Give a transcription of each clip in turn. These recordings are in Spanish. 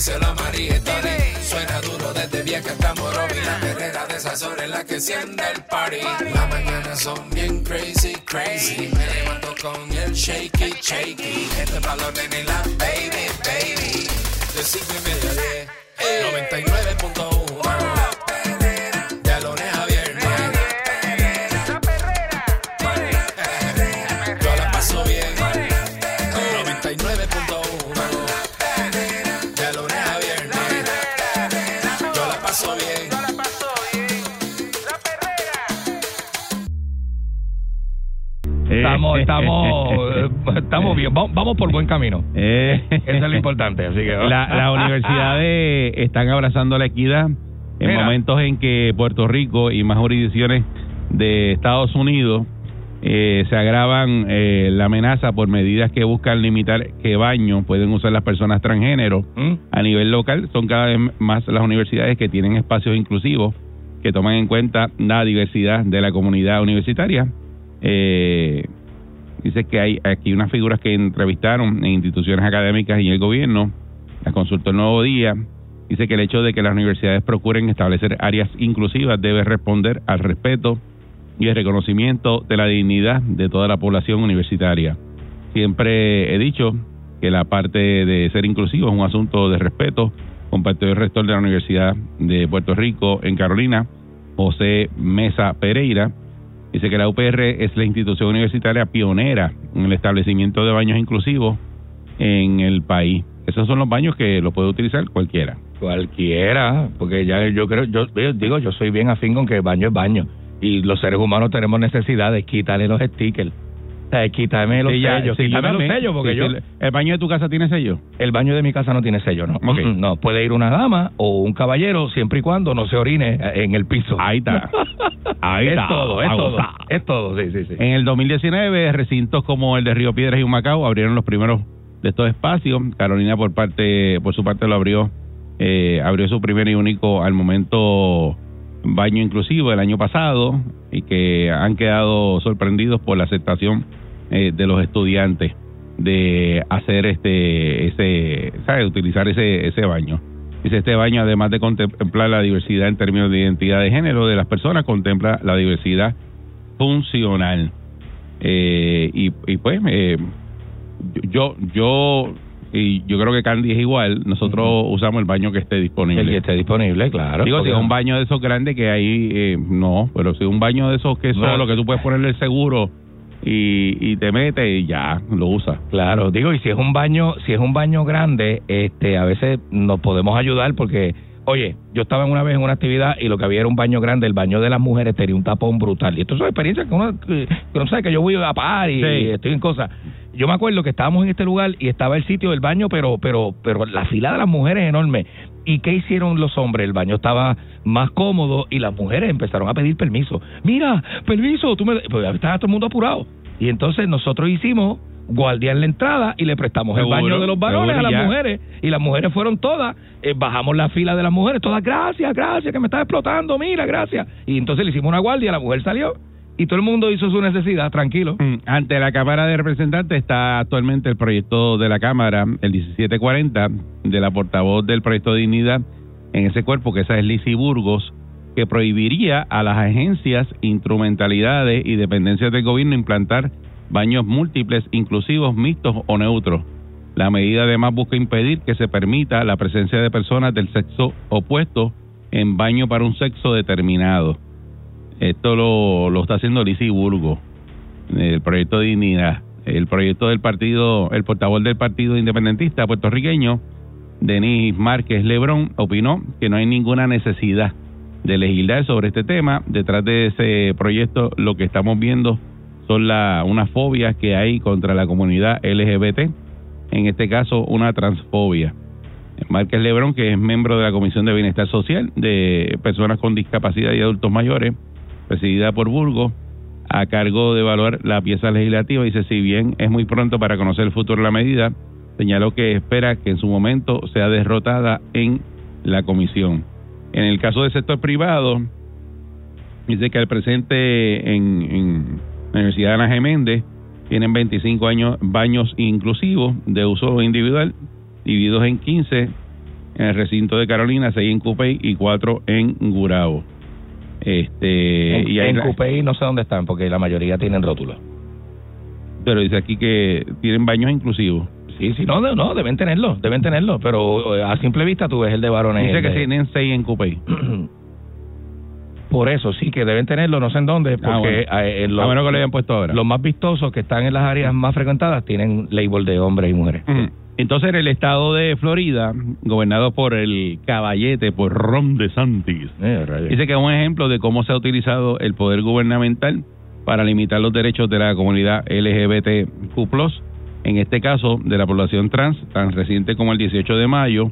díselo a María. Suena duro desde vieja hasta Morovi. La perrera de esas horas la que enciende el party. Las mañanas son bien crazy, crazy. Me levanto con el shaky, shaky. Este valor de la baby, baby. De cinco y media a diez. 99.1 Estamos, estamos, estamos bien, vamos, vamos por buen camino. Eh, Eso es lo importante, así que la, las universidades están abrazando la equidad en Mira. momentos en que Puerto Rico y más jurisdicciones de Estados Unidos eh, se agravan eh, la amenaza por medidas que buscan limitar qué baño pueden usar las personas transgénero ¿Mm? a nivel local. Son cada vez más las universidades que tienen espacios inclusivos que toman en cuenta la diversidad de la comunidad universitaria. Eh, dice que hay aquí unas figuras que entrevistaron en instituciones académicas y en el gobierno, las consultó el Nuevo Día, dice que el hecho de que las universidades procuren establecer áreas inclusivas debe responder al respeto y el reconocimiento de la dignidad de toda la población universitaria. Siempre he dicho que la parte de ser inclusivo es un asunto de respeto, compartió el rector de la Universidad de Puerto Rico en Carolina, José Mesa Pereira, Dice que la UPR es la institución universitaria pionera en el establecimiento de baños inclusivos en el país. Esos son los baños que lo puede utilizar cualquiera. Cualquiera, porque ya yo creo, yo, digo, yo soy bien afín con que el baño es baño. Y los seres humanos tenemos necesidad de quitarle los stickers. Sea, quítame los Sí, ya, sellos, sí, quítame los sellos, porque Sí, yo, ¿El baño de tu casa tiene sello? el baño de mi casa no tiene sello, ¿no? No, puede ir una dama o un caballero siempre y cuando no se orine en el piso. Ahí está. Ahí es está. todo, es todo. Es todo, sí, sí, sí. En el 2019, recintos como el de Río Piedras y Humacao abrieron los primeros de estos espacios. Carolina, por parte, por su parte, lo abrió, eh, abrió su primer y único al momento baño inclusivo el año pasado y que han quedado sorprendidos por la aceptación eh, de los estudiantes de hacer este, ese, ¿sabes? utilizar ese, ese baño. Dice este baño, además de contemplar la diversidad en términos de identidad de género de las personas, contempla la diversidad funcional. Eh, y, y pues, eh, yo, yo, y yo creo que Candy es igual. Nosotros usamos el baño que esté disponible. El que esté disponible, claro. Digo, si es un baño de esos grandes que hay, eh, no, pero si es un baño de esos que No. solo, que tú puedes ponerle el seguro y, y te metes y ya, lo usas. Claro, digo, y si es un baño, si es un baño grande, este, a veces nos podemos ayudar porque, oye, yo estaba una vez en una actividad y lo que había era un baño grande, el baño de las mujeres tenía un tapón brutal. Y esto son experiencias que uno, que uno sabe que yo voy a par y, Sí. y estoy en cosas. Yo me acuerdo que estábamos en este lugar y estaba el sitio del baño, pero, pero, pero la fila de las mujeres es enorme. ¿Y qué hicieron los hombres? El baño estaba más cómodo y las mujeres empezaron a pedir permiso. Mira, permiso, tú me... Pues estaba todo el mundo apurado. Y entonces nosotros hicimos guardia en la entrada y le prestamos el baño de los varones seguro, a las ya. mujeres. Y las mujeres fueron todas, eh, bajamos la fila de las mujeres, todas, gracias, gracias, que me está explotando, mira, gracias. Y entonces le hicimos una guardia, la mujer salió y todo el mundo hizo su necesidad, tranquilo. Mm, Ante la Cámara de Representantes está actualmente el proyecto de la Cámara, el 1740, de la portavoz del proyecto de dignidad en ese cuerpo, que esa es Lizy Burgos, que prohibiría a las agencias, instrumentalidades y dependencias del gobierno implantar baños múltiples, inclusivos, mixtos o neutros. La medida además busca impedir que se permita la presencia de personas del sexo opuesto en baño para un sexo determinado. Esto lo, lo está haciendo Lizy Burgos el proyecto de dignidad, el proyecto del partido, el portavoz del partido independentista puertorriqueño, Denis Márquez Lebrón, opinó que no hay ninguna necesidad de legislar sobre este tema. Detrás de ese proyecto lo que estamos viendo son la, unas fobias que hay contra la comunidad LGBT, en este caso una transfobia. Márquez Lebrón, que es miembro de la Comisión de Bienestar Social de Personas con Discapacidad y Adultos Mayores, presidida por Burgos, a cargo de evaluar la pieza legislativa. Dice, si bien es muy pronto para conocer el futuro de la medida, señaló que espera que en su momento sea derrotada en la comisión. En el caso del sector privado, dice que al presente en, la Universidad de Ana Geméndez tienen 25 años baños inclusivos de uso individual, divididos en 15 en el recinto de Carolina, 6 en Cupey y 4 en Gurabo. Este, En, y Coupé no sé dónde están, porque la mayoría tienen rótulos. pero dice aquí que tienen baños inclusivos. Sí, sí, no, no, deben tenerlo, deben tenerlo, pero eh, a simple vista tú ves el de varones. Dice que de- tienen 6 en Cupey. Por eso, sí, que deben tenerlo, no sé en dónde, porque Ah, bueno. eh, en los, A menos que lo hayan puesto ahora. los más vistosos que están en las áreas más frecuentadas tienen label de hombres y mujeres. Ujú. Entonces, en el estado de Florida, gobernado por el caballete, por Ron DeSantis, Eh, dice que es un ejemplo de cómo se ha utilizado el poder gubernamental para limitar los derechos de la comunidad LGBTQ+, en este caso de la población trans, tan reciente como el 18 de mayo,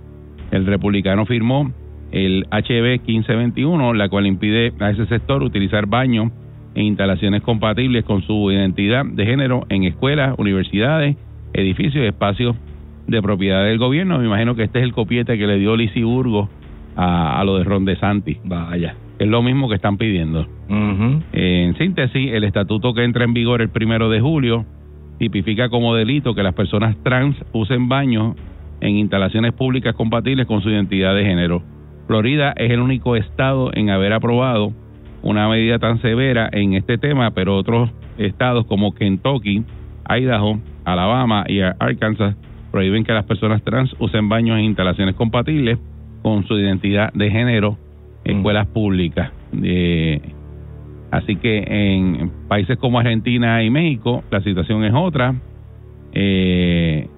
el republicano firmó el HB 1521, la cual impide a ese sector utilizar baños e instalaciones compatibles con su identidad de género en escuelas, universidades, edificios y espacios de propiedad del gobierno. Me imagino que este es el copiete que le dio Lisi Burgos a, a lo de Ron DeSantis. Vaya. Es lo mismo que están pidiendo. En síntesis, el estatuto que entra en vigor el primero de julio tipifica como delito que las personas trans usen baños en instalaciones públicas compatibles con su identidad de género. Florida es el único estado en haber aprobado una medida tan severa en este tema, pero otros estados como Kentucky, Idaho, Alabama y Arkansas prohíben que las personas trans usen baños en instalaciones compatibles con su identidad de género en Mm. escuelas públicas. Eh, así que en países como Argentina y México la situación es otra. Eh,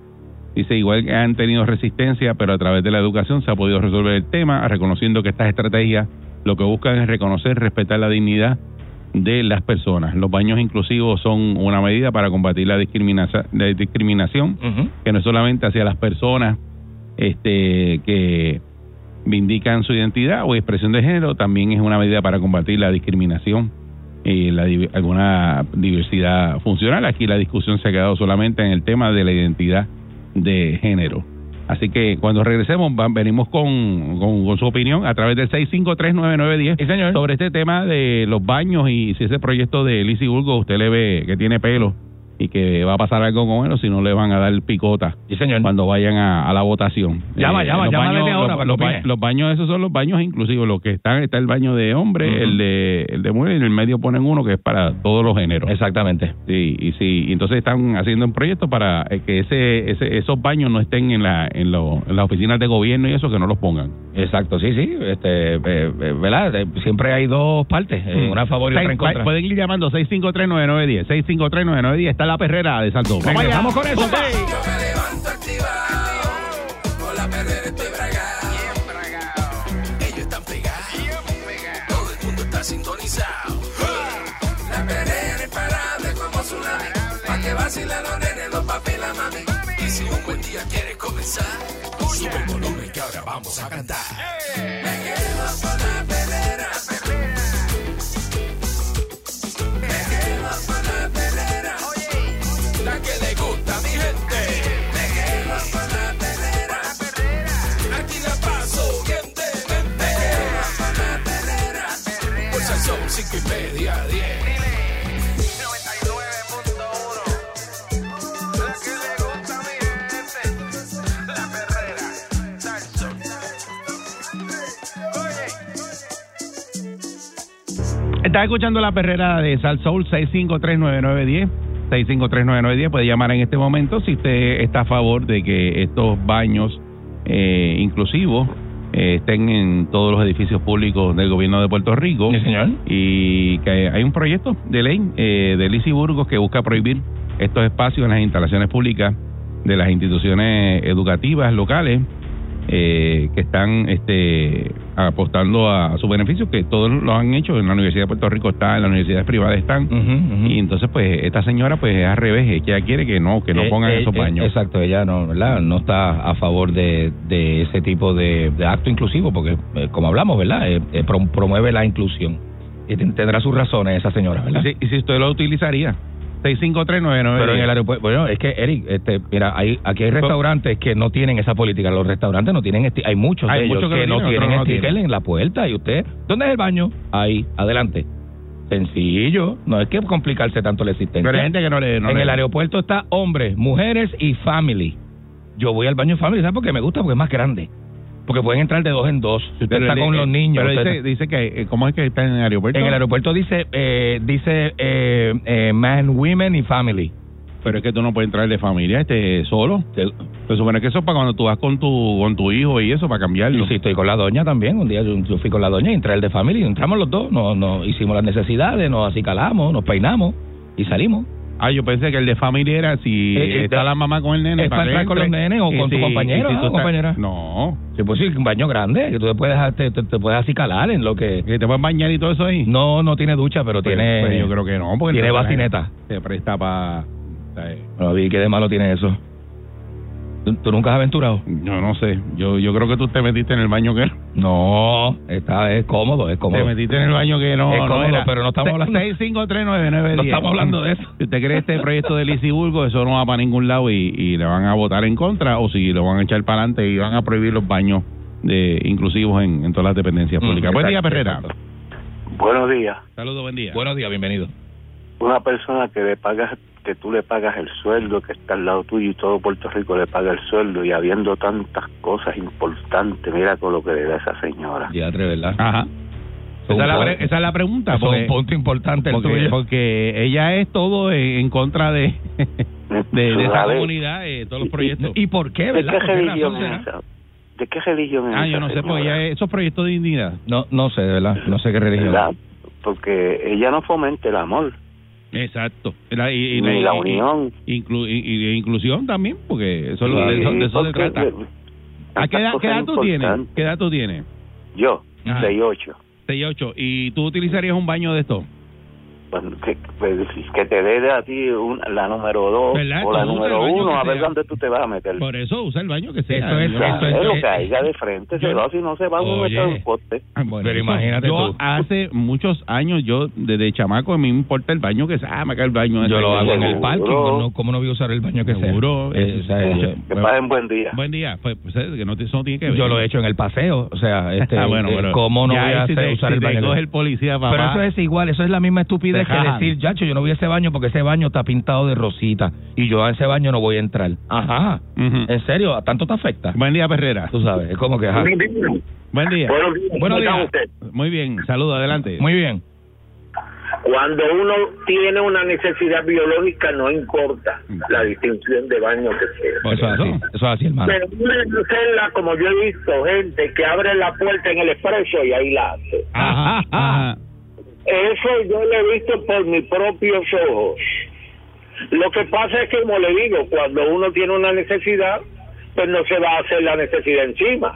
dice igual que han tenido resistencia, pero a través de la educación se ha podido resolver el tema, reconociendo que estas estrategias lo que buscan es reconocer, respetar la dignidad de las personas. Los baños inclusivos son una medida para combatir la discriminación, la discriminación que no es solamente hacia las personas este que vindican su identidad o expresión de género, también es una medida para combatir la discriminación y la, alguna diversidad funcional. Aquí la discusión se ha quedado solamente en el tema de la identidad de género. Así que cuando regresemos venimos con, con, con su opinión a través del 6539910 Sí, señor. sobre este tema de los baños y si ese proyecto de Lizzie Burgo usted le ve que tiene pelo y que va a pasar algo con él o si no le van a dar picota Sí, señor. cuando vayan a, a la votación. Llama, llama, los llama baños, ahora los, los ba- los baños, esos son los baños inclusivos. Los que están, está el baño de hombre, el de el de mujer, y en el medio ponen uno que es para todos los géneros. Exactamente. Sí, y sí, entonces están haciendo un proyecto para eh, que ese, ese esos baños no estén en la en, lo- en las oficinas de gobierno y eso que no los pongan. Exacto, sí, sí. Este, eh, eh, ¿Verdad? Eh, Siempre hay dos partes, eh, una a favor y otra en contra. Pueden ir llamando 6539910, 6539910, está la perrera de Salto. Vamos allá. Regresamos con eso. Yo me levanto activado, con la perrera estoy bragado. Ellos están pegados, todo el mundo está sintonizado. La perrera imparable como tsunami, pa' que vacilen los nenes, los papi y la mami. Y si un buen día quieres comenzar, sube el volumen que ahora vamos a cantar. Me quedo con la perrera. Estás escuchando la perrera de Sal Soul 6539910. 6539910 puede llamar en este momento si usted está a favor de que estos baños eh, inclusivos eh, estén en todos los edificios públicos del gobierno de Puerto Rico. Sí, señor. Y que hay un proyecto de ley eh, de Lizy Burgos que busca prohibir estos espacios en las instalaciones públicas de las instituciones educativas locales eh, que están este, apostando a, a su beneficio, que todos lo han hecho. En la Universidad de Puerto Rico está, en las universidades privadas están. Ujú. Y entonces, pues, esta señora, pues, es al revés, es que ella quiere que no, que no Eh, pongan eh, esos eh, baños. exacto, ella no, ¿verdad? no está a favor de, de ese tipo de, de acto inclusivo, porque, eh, como hablamos, ¿verdad? Eh, eh, prom- promueve la inclusión. Y ten- tendrá sus razones esa señora, ¿verdad? Si, y si usted lo utilizaría, 6539910. Pero en el aeropuerto, bueno, es que Eric, este, mira, hay, aquí hay restaurantes que no tienen esa política. Los restaurantes no tienen, hay muchos Hay de ellos muchos que que, no tienen, tienen no sticker en la puerta. Y usted, ¿dónde es el baño? Ahí, adelante. Sencillo, no hay que complicarse tanto la existencia. Pero hay gente que no le... no en le- el aeropuerto está hombres, mujeres y family. Yo voy al baño family, ¿sabes por qué? Me gusta porque es más grande. Porque pueden entrar de dos en dos. Si usted Pero está el- con los niños. Pero usted- dice, dice que... eh, ¿Cómo es que está en el aeropuerto? en el aeropuerto dice eh, dice eh, eh, man, women y family. Pero es que tú no puedes entrar de familia este solo. Se supone que eso es para cuando tú vas con tu con tu hijo y eso, para cambiarlo. Y si estoy con la doña también, un día yo, yo fui con la doña y entré el de family, entramos los dos, nos, nos hicimos las necesidades, nos acicalamos, nos peinamos y salimos. Ah, yo pensé que el de familia era si Eh, eh, está la mamá con el nene. es para que entrar con los nenes o con tu compañero, compañera? No. Sí, pues sí, un baño grande, que tú te puedes, te, te, te puedes acicalar en lo que... ¿Que te puedes bañar y todo eso ahí? No, no tiene ducha, pero Pues- tiene... pues yo creo que no. Porque tiene bacineta. Se presta para... Bueno, vi, ¿qué de malo tiene eso? ¿Tú, tú nunca has aventurado? Yo no sé. Yo yo creo que tú te metiste en el baño que No, está, es cómodo, es cómodo. Te metiste en el baño que no, Es no cómodo, era. pero no estamos hablando- 6539910. No estamos hablando de eso. Si usted cree este proyecto de Lisiburgo, eso no va para ningún lado y, y le van a votar en contra o si lo van a echar para adelante y van a prohibir los baños de inclusivos en, en todas las dependencias Mm, públicas. Buen día, Perrera. exacto. Buenos días. Saludos, buen día. Buenos días, bienvenido. Una persona que le pagas, que tú le pagas el sueldo, que está al lado tuyo y todo Puerto Rico le paga el sueldo y habiendo tantas cosas importantes, mira con lo que le da esa señora. Diatre, ¿verdad? Ajá. Esa es, la pre- esa es la pregunta. Eso es Porque, un punto importante el porque, tuyo. porque ella es todo en, contra de, de, de esa comunidad, de todos los proyectos. ¿Y por qué, ¿De verdad? qué ¿Por qué religión es esa? ¿De qué religión es Ah, esa yo no sé, porque ella es- esos proyectos de dignidad. No, no sé, de verdad. No sé qué religión. ¿Verdad? Porque ella no fomenta el amor, Exacto. La- y, y- ni y- la unión. Inclu y, y inclusión también, porque eso, es lo- de, Sí, eso, de eso se trata. ¿A qué edad, qué edad tú tienes? ¿Qué edad tú tienes? Yo, Ajá. 6'8". 6 8 ¿Y tú utilizarías un baño de esto? Bueno, que, pues, que te dé a ti un- la número dos ¿Verdad? o la Tú número uno, a ver sea. dónde tú te vas a meter. Por eso usa el baño que sea. Eso es- Yo- O sea, eso es, es- lo eh, que haya de frente, se yo- va, si no se va a Oye. meter un poste. Ah, bueno, Pero imagínate yo tú. hace muchos años, yo desde chamaco, a mí me importa el baño que sea. Ah, me cae el baño. Yo lo hago en el Seguro. parking. ¿no? ¿Cómo no voy a usar el baño que sea? Seguro. Eh, o sea, Eh, yo, Que pasen buen día. Buen día. Pues, pues, eh, que no, te- eso no tiene que ver. yo lo he hecho en el paseo. O sea, este, Ah, bueno, eh, ¿cómo no voy a usar el baño? coge el policía. Pero eso es igual, eso es la misma estupidez Te que decir, Yacho, yo no voy a ese baño porque ese baño está pintado de rosita y yo a ese baño no voy a entrar. Ajá. Ujú. ¿En serio? ¿A tanto te afecta? Buen día, Perrera. Tú sabes, es como que... Ajá. Buen día. Buenos días. Buenos ¿Cómo está días. usted? Muy bien. Saludos, adelante. Muy bien. Cuando uno tiene una necesidad biológica, no importa la distinción de baño que sea. Por Eso es así, eso es así, hermano. Pero una hacerla como yo he visto gente que abre la puerta en el expreso y ahí la hace. Ajá, ajá. Eso yo lo he visto por mis propios ojos. Lo que pasa es que, como le digo, cuando uno tiene una necesidad, pues no se va a hacer la necesidad encima.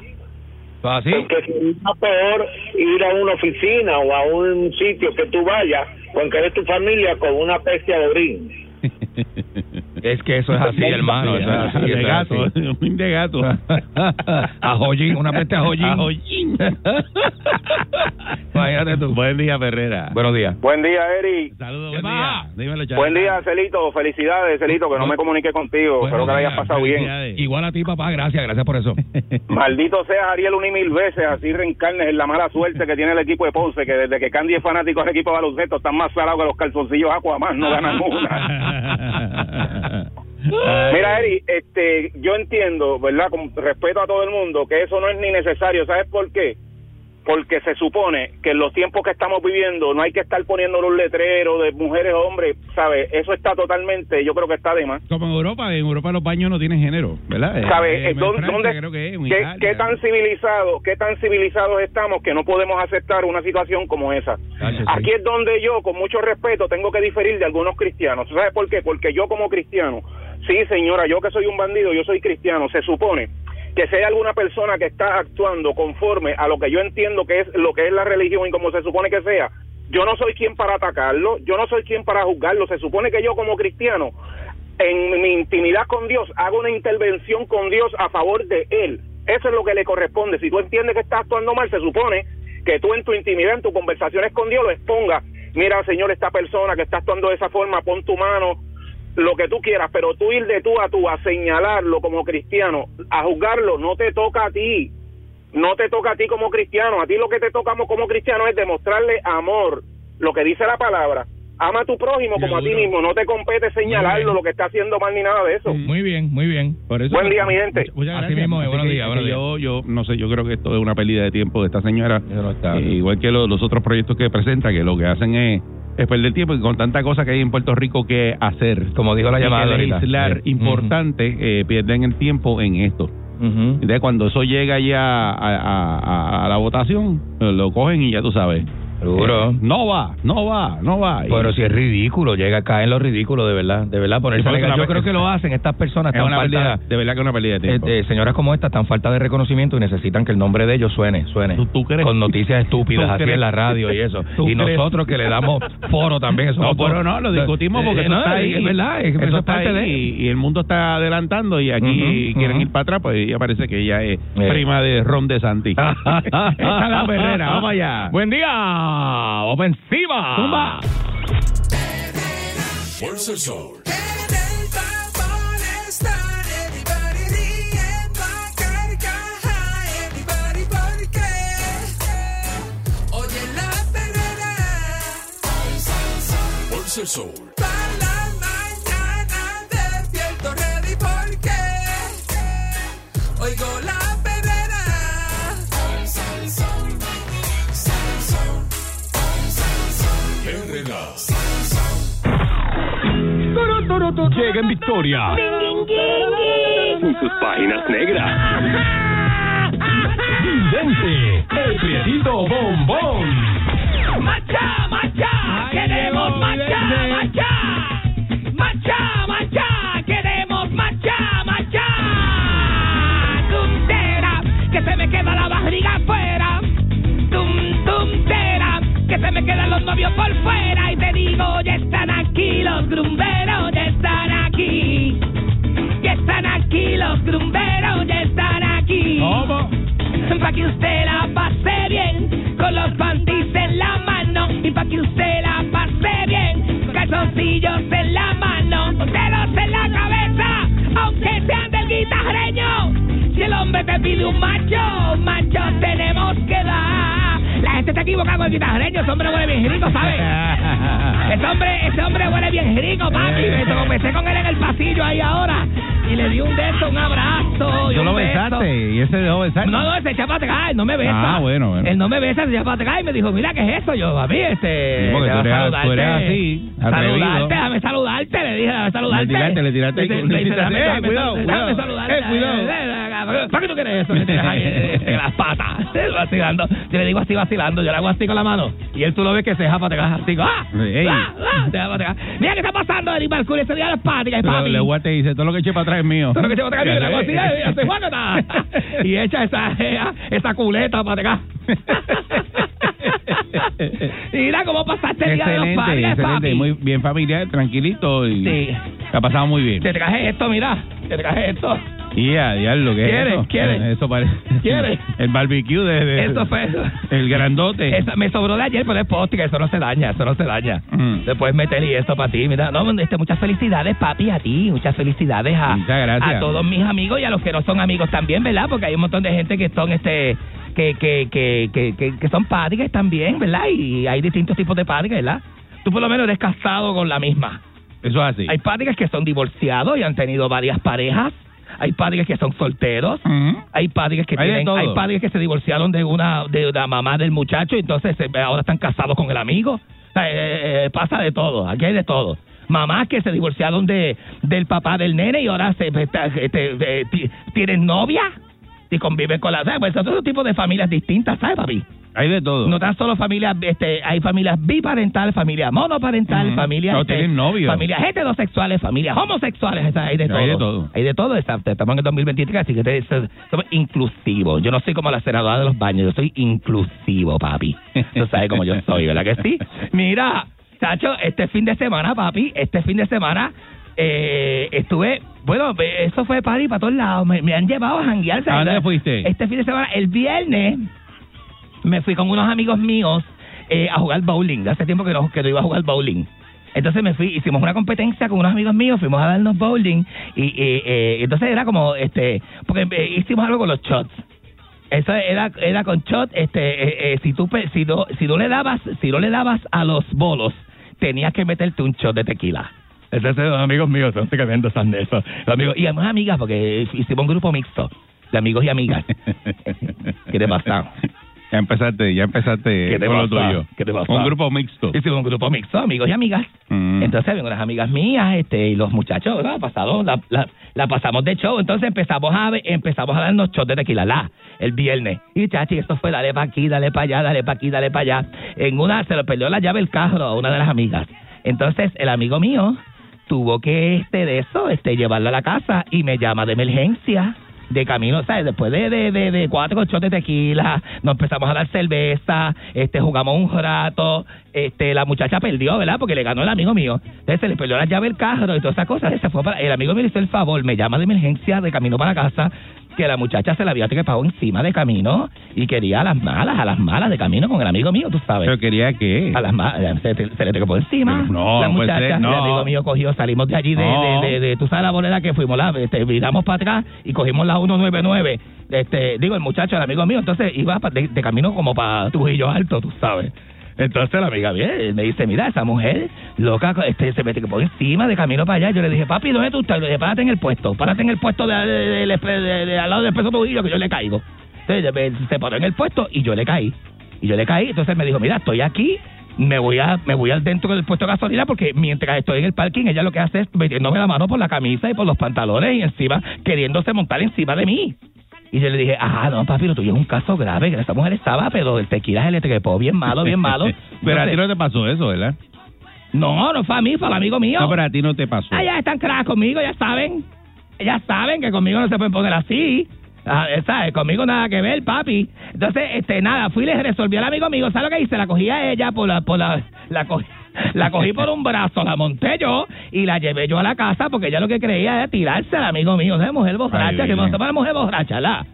¿Eso es así? Porque sería peor ir a una oficina o a un sitio que tú vayas, aunque eres tu familia, con una peste a orín. Es que eso es así, hermano. Eso es así, de gato, de gato. a Jollín, una peste a Jollín. A Jollín. Imagínate tú. Buen día, Perrera. Buenos días. Buen día, Eri. Saludos, ¿Qué buen día. Dímelo. Buen día, Celito. Felicidades, Celito, que no me comuniqué contigo. Buenos Espero que la hayas pasado bien. Igual a ti, papá. Gracias, gracias por eso. Maldito seas Ariel un y mil veces, así reencarnes en la mala suerte que tiene el equipo de Ponce, que desde que Candy es fanático del equipo de baloncesto están más salados que los calzoncillos Aquaman, no ganan una. Mira, Eri, este, yo entiendo, ¿verdad? Con respeto a todo el mundo, que eso no es ni necesario. ¿Sabes por qué? Porque se supone que en los tiempos que estamos viviendo no hay que estar poniendo los letreros de mujeres o hombres, ¿sabes? Eso está totalmente, yo creo que está de más. Como en Europa, en Europa los baños no tienen género, ¿verdad? Eh, ¿Sabes? eh, ¿dónde- Francia dónde- que es, ¿Qué, Italia. qué tan civilizados, qué tan civilizados estamos que no podemos aceptar una situación como esa? Sí. Aquí es donde yo, con mucho respeto, tengo que diferir de algunos cristianos. ¿Sabes por qué? Porque yo como cristiano, sí señora, yo que soy un bandido, yo soy cristiano, se supone que hay alguna persona que está actuando conforme a lo que yo entiendo que es lo que es la religión y como se supone que sea, yo no soy quien para atacarlo, yo no soy quien para juzgarlo, se supone que yo como cristiano en mi intimidad con Dios hago una intervención con Dios a favor de él. Eso es lo que le corresponde. Si tú entiendes que está actuando mal, se supone que tú en tu intimidad, en tu conversaciones con Dios, lo expongas. Mira, Señor, esta persona que está actuando de esa forma, pon tu mano, lo que tú quieras, pero tú ir de tú a tú a señalarlo como cristiano, a juzgarlo, no te toca a ti. No te toca a ti como cristiano. A ti lo que te toca como cristiano es demostrarle amor, lo que dice la palabra. Ama a tu prójimo como a ti mismo. No te compete señalarlo, lo que está haciendo mal ni nada de eso. Muy bien, muy bien. Por eso, Buen día, mi gente. Muchas Así mismo es. Buenos días, buenos días. Yo, yo no sé, yo creo que esto es una pérdida de tiempo de esta señora. está. Eh, igual que lo- los otros proyectos que presenta, que lo que hacen es, es perder tiempo y con tanta cosa que hay en Puerto Rico que hacer. Como dijo la llamada legislar importante, eh, pierden el tiempo en esto. Entonces, cuando eso llega ya a, a- a- a la votación, lo cogen y ya tú sabes. Seguro. Eh, no va, no va, no va. Y- Pero si es ridículo, llega acá en lo ridículo, de verdad, de verdad, ponerse a Yo creo que lo hacen estas personas es una pérdida, de verdad que es una pérdida de eh, tiempo. eh, señoras como esta tan falta de reconocimiento y necesitan que el nombre de ellos suene, suene. ¿Tú- tú crees? Con noticias estúpidas ¿Tú así crees? en la radio y eso. ¿Tú Y crees? nosotros que le damos foro también. Eso No, pero no, lo discutimos porque Eh, eso no, está ahí. Es verdad, es, eso eso es está parte ahí de... y, y el mundo está adelantando y aquí quieren ir para atrás, pues ella parece que ella es prima de Ron de Santi. Esta es la perrera, vamos allá. Buen día, ofensiva. Zumba. Fuerza el sol. En el vapor están everybody riendo a carcaja, everybody porque oye la perrera Fuerza el sol. para la mañana despierto ready porque oigo la Llega en victoria. En sus páginas negras. Vidente, el prietito bombón. ¡Macha, macha! ¡Queremos macha, macha! ¡Macha, macha! ¡Queremos macha, macha! ¡Tuntera! ¡Que se me queda la barriga afuera! ¡Tum, tuntera! ¡Que se me quedan los novios por fuera! Y te digo, ya están aquí los grumberos, ya están aquí. Ya están aquí los grumberos, ya están aquí. Pa' que usted la pase bien, con los panties en la mano. Y pa' que usted la pase bien, calzoncillos en la Equivocada con guitarreño, ese hombre huele bien rico, ¿sabes? Ese hombre, ese hombre huele bien rico, papi. Me tropecé con él en el pasillo ahí ahora. Y le di un beso, un abrazo. y Tú un lo beso. besaste y ese dejó besar. No, no, ese echa para atrás, él no me besa. Ah, bueno, bueno. Él no me besa, se echa para atrás y me dijo, mira, ¿qué es eso? Yo, a mí, este... Sí, porque tú déjame eres- saludarte. tú eres así, atrevido. Saludarte, déjame saludarte, le dije, déjame saludarte. Le tiraste, le tiraste. Le- le- le- Le eh, cuidado. saludarte. Eh, cuidado. ¿Para qué tú quieres eso? En las patas, vacilando. Yo le digo así vacilando, yo le hago así con la mano. Y él tú lo ves que se deja para atrás, así, ¡ah! ¡ah! ¡ah! Se deja para atrás. Mira qué está pasando, Eric Mercury, ese día de las patas, Pero le guate dice, todo lo que eché para atrás es mío. Todo lo que se va a tragar, mira, le hago así, hace guácata. y echa esa, esa culeta para acá. Mira cómo pasaste el día de los excelente, padres, excelente. papi. Muy bien familiar, tranquilito y Sí. la ha pasado muy bien. Te traje esto, mira. Te traje esto. Y a diablo, ¿qué ¿Quieres? es eso? ¿Quieres? Eh, Eso parece. ¿Quieres? El barbecue de. de- Eso fue eso. El grandote. Esa- me sobró de ayer, pero es post, que eso no se daña, eso no se daña. Mm. Después meterle esto para ti, mira. No, este, muchas felicidades, papi, a ti. Muchas felicidades a, Muchas gracias. a todos mis amigos y a los que no son amigos también, ¿verdad? Porque hay un montón de gente que son este que que que que, que, que son padres también, ¿verdad? Y hay distintos tipos de padres, ¿verdad? Tú por lo menos eres casado con la misma. Eso es así. Hay padres que son divorciados y han tenido varias parejas. Hay padres que son solteros. Ujú. Hay padres que Hay tienen, hay padres que se divorciaron de una de la mamá del muchacho y entonces eh, ahora están casados con el amigo. Sea, eh, eh, pasa de todo, aquí hay de todo. Mamás que se divorciaron de del papá del nene y ahora se este, este, eh, ti- tienen novia y conviven con la, ¿sabes? Pues son todo tipo de familias distintas, ¿sabes, papi? Hay de todo. No tan solo familias, este, hay familias biparentales, familias monoparentales, familias, No, este, tienen novios. familias heterosexuales, familias homosexuales, sea, hay de todo. Hay de todo. Hay de todo, está- estamos en el 2023, así que somos inclusivos. Yo no soy como la senadora de los baños, yo soy inclusivo, papi. Tú sabes cómo yo soy, ¿verdad que sí? Mira, Chacho, este fin de semana, papi, este fin de semana eh, estuve, bueno, eso fue party para todos lados, me, me han llevado a janguear. ¿A dónde fuiste? Este fin de semana, el viernes, me fui con unos amigos míos eh, a jugar bowling. Hace tiempo que no, que no iba a jugar bowling. Entonces me fui, hicimos una competencia con unos amigos míos, fuimos a darnos bowling y, y, eh, entonces era como, este, porque eh, hicimos algo con los shots. Eso era era con shot, este, eh, eh, si tú si no si no le dabas si no le dabas a los bolos tenías que meterte un shot de tequila. Entonces los amigos míos son tremendo son de eso. Los amigos y además amigas porque hicimos un grupo mixto de amigos y amigas. ¿Qué te pasa? Ya empezaste, ya empezaste ¿Qué te con lo pasa? tuyo. ¿Qué te pasa? Un grupo mixto. Hicimos un grupo mixto, amigos y amigas. Mm. Entonces ven unas amigas mías, este, y los muchachos, ¿verdad? Pasado, la, la, la pasamos de show, entonces empezamos a empezamos a darnos shots de tequila la, el viernes. Y chachi, esto fue dale para aquí, dale para allá, dale para aquí, dale para allá. En una se le perdió la llave el carro a una de las amigas. Entonces el amigo mío tuvo que este de eso, este, llevarla a la casa y me llama de emergencia de camino, ¿sabes? Después de, de, de, de cuatro shots de tequila, nos empezamos a dar cerveza, este, jugamos un rato, este, la muchacha perdió, ¿verdad? Porque le ganó el amigo mío. Entonces se le perdió la llave del carro y todas esas cosas. Se fue para, el amigo me hizo el favor, me llama de emergencia de camino para casa, que la muchacha se la había trepado encima de camino y quería a las malas, a las malas de camino con el amigo mío, tú sabes. Pero quería que... A las malas, se, se- se le trepó encima. No, la puede muchacha, ser, no. el amigo mío cogió, salimos de allí de, No. de, de, de- tú sabes la bolera que fuimos, la, este, viramos para atrás y cogimos la 199. Este, digo, el muchacho, el amigo mío, entonces iba de, de camino como para Trujillo Alto, tú sabes. Entonces la amiga viene, me dice, mira, esa mujer loca, este, se mete por encima de camino para allá. Yo le dije, papi, ¿dónde tú estás? Le dije, párate en el puesto, párate en el puesto de, al lado del expreso Trujillo que yo le caigo. Entonces se paró en el puesto y yo le caí. Y yo le caí, entonces me dijo, mira, estoy aquí, me voy a me voy al dentro del puesto de gasolina porque mientras estoy en el parking, ella lo que hace es metiéndome la mano por la camisa y por los pantalones y encima queriéndose montar encima de mí. Y yo le dije, ah, no, papi, lo tuyo es un caso grave, que esa mujer estaba, pero el tequila se le trepó bien malo, bien malo. pero a ti no te pasó eso, ¿verdad? no, no fue a mí, fue al amigo mío. No, pero a ti no te pasó. Ah, ya están crack conmigo, ya saben. Ya saben que conmigo no se pueden poner así. Ah, ¿sabes? Conmigo nada que ver, papi. Entonces, este, nada, fui y le resolví al amigo mío. ¿Sabes lo que hice? La cogí a ella por la, por la, la cogí, la cogí por un brazo, la monté yo y la llevé yo a la casa porque ella lo que creía era tirarse al amigo mío. ¿Sabes? Mujer borracha, que me para la mujer borracha, ¿la?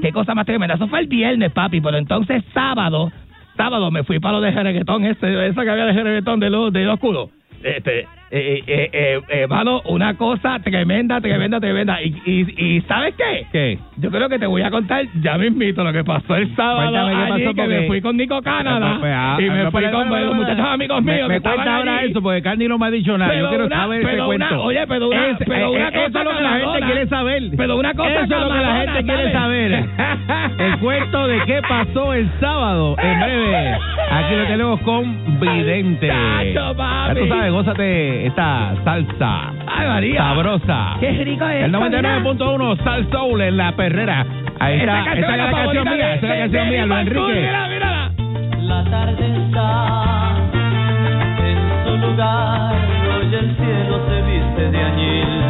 Qué cosa más tremenda. Eso fue el viernes, papi. Pero entonces sábado, sábado me fui para lo de reggaetón, ese, esa que había de reggaetón de los de los culos. Este, eh, eh, eh, eh, eh, mano, una cosa tremenda, tremenda, tremenda. Y, y, y ¿sabes qué? ¿Qué? Yo creo que te voy a contar ya mismito lo que pasó el sábado Cuéntame qué allí, pasó, que porque- me fui con Nico Canadá Pues, ah, y me no, fui pero, con los muchachos amigos me- míos Me, que estaban cuenta ahora allí. eso, porque Candy no me ha dicho nada. Yo Pero quiero una- saber ese pero una- cuento. oye, pero una- Es- pero una eh, eh, Eso cosa es lo que la gente quiere saber. Pero una cosa Eso es lo que la gente quiere saber. El cuento de qué pasó el sábado. En breve, aquí lo tenemos con Vidente. Chacho, Ya tú sabes, gózate esta salsa. Ay, María. Sabrosa. Qué rico es El esto, mira. 99.1 Sal Soul en la perrera. Ahí está, Esta es la canción mía, esta es la canción mía, Luis Enrique. Mira, mírala. La tarde está en su lugar, hoy el cielo se viste de añil.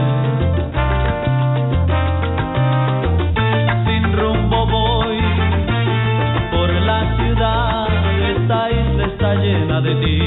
Sin rumbo voy por la ciudad, esta isla está llena de ti.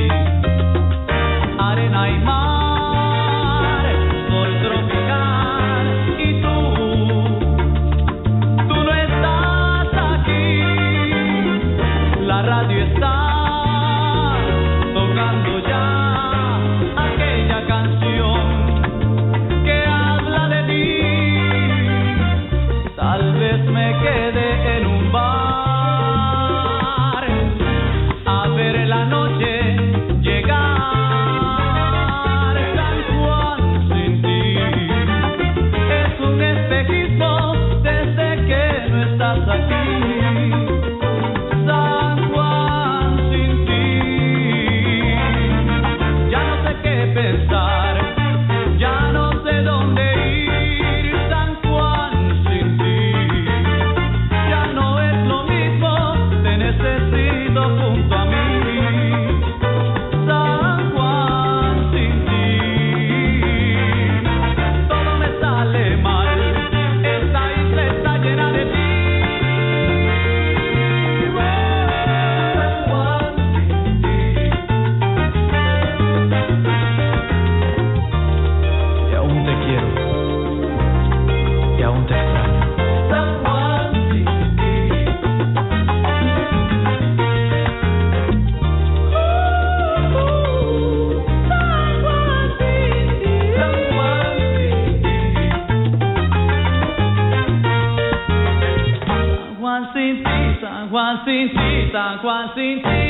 สิ้关心她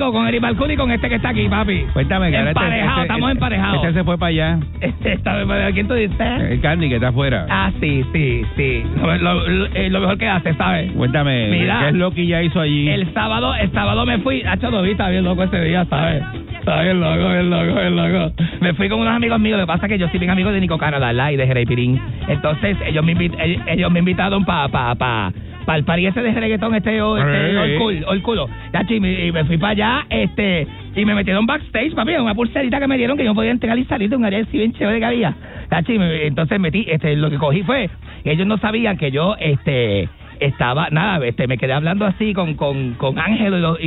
conmigo, con Eri Balcuni y con este que está aquí, papi. Cuéntame, ahora este- Emparejados, este- estamos emparejados. Este se fue para allá. Este está. ¿Quién tú dices? El Candy que está afuera. Ah, sí, sí, sí. Lo, lo- lo- eh, lo mejor que hace, ¿sabes? Cuéntame, Mira. ¿qué es lo que ya hizo allí? El sábado, el sábado me fui, Hacho Dobby está bien loco ese día, ¿sabes? Está bien loco, bien loco, bien loco. Me fui con unos amigos míos, lo que pasa es que yo soy bien amigo de Nico Canadá. Y de Jerez Pirín. Entonces, ellos me, invit- ellos, me invitaron para pa, pa, pa el ese de reggaetón, este, o- este Ey. all cool, culo. Chacho, y me, y me fui para allá, este, y me metieron backstage, papi, una pulserita que me dieron que yo no podía entregar y salir de un área así bien chévere que había. Y me- entonces metí, este, lo que cogí fue, ellos no sabían que yo, este, estaba, nada, este, me quedé hablando así con, con, con Ángel y los,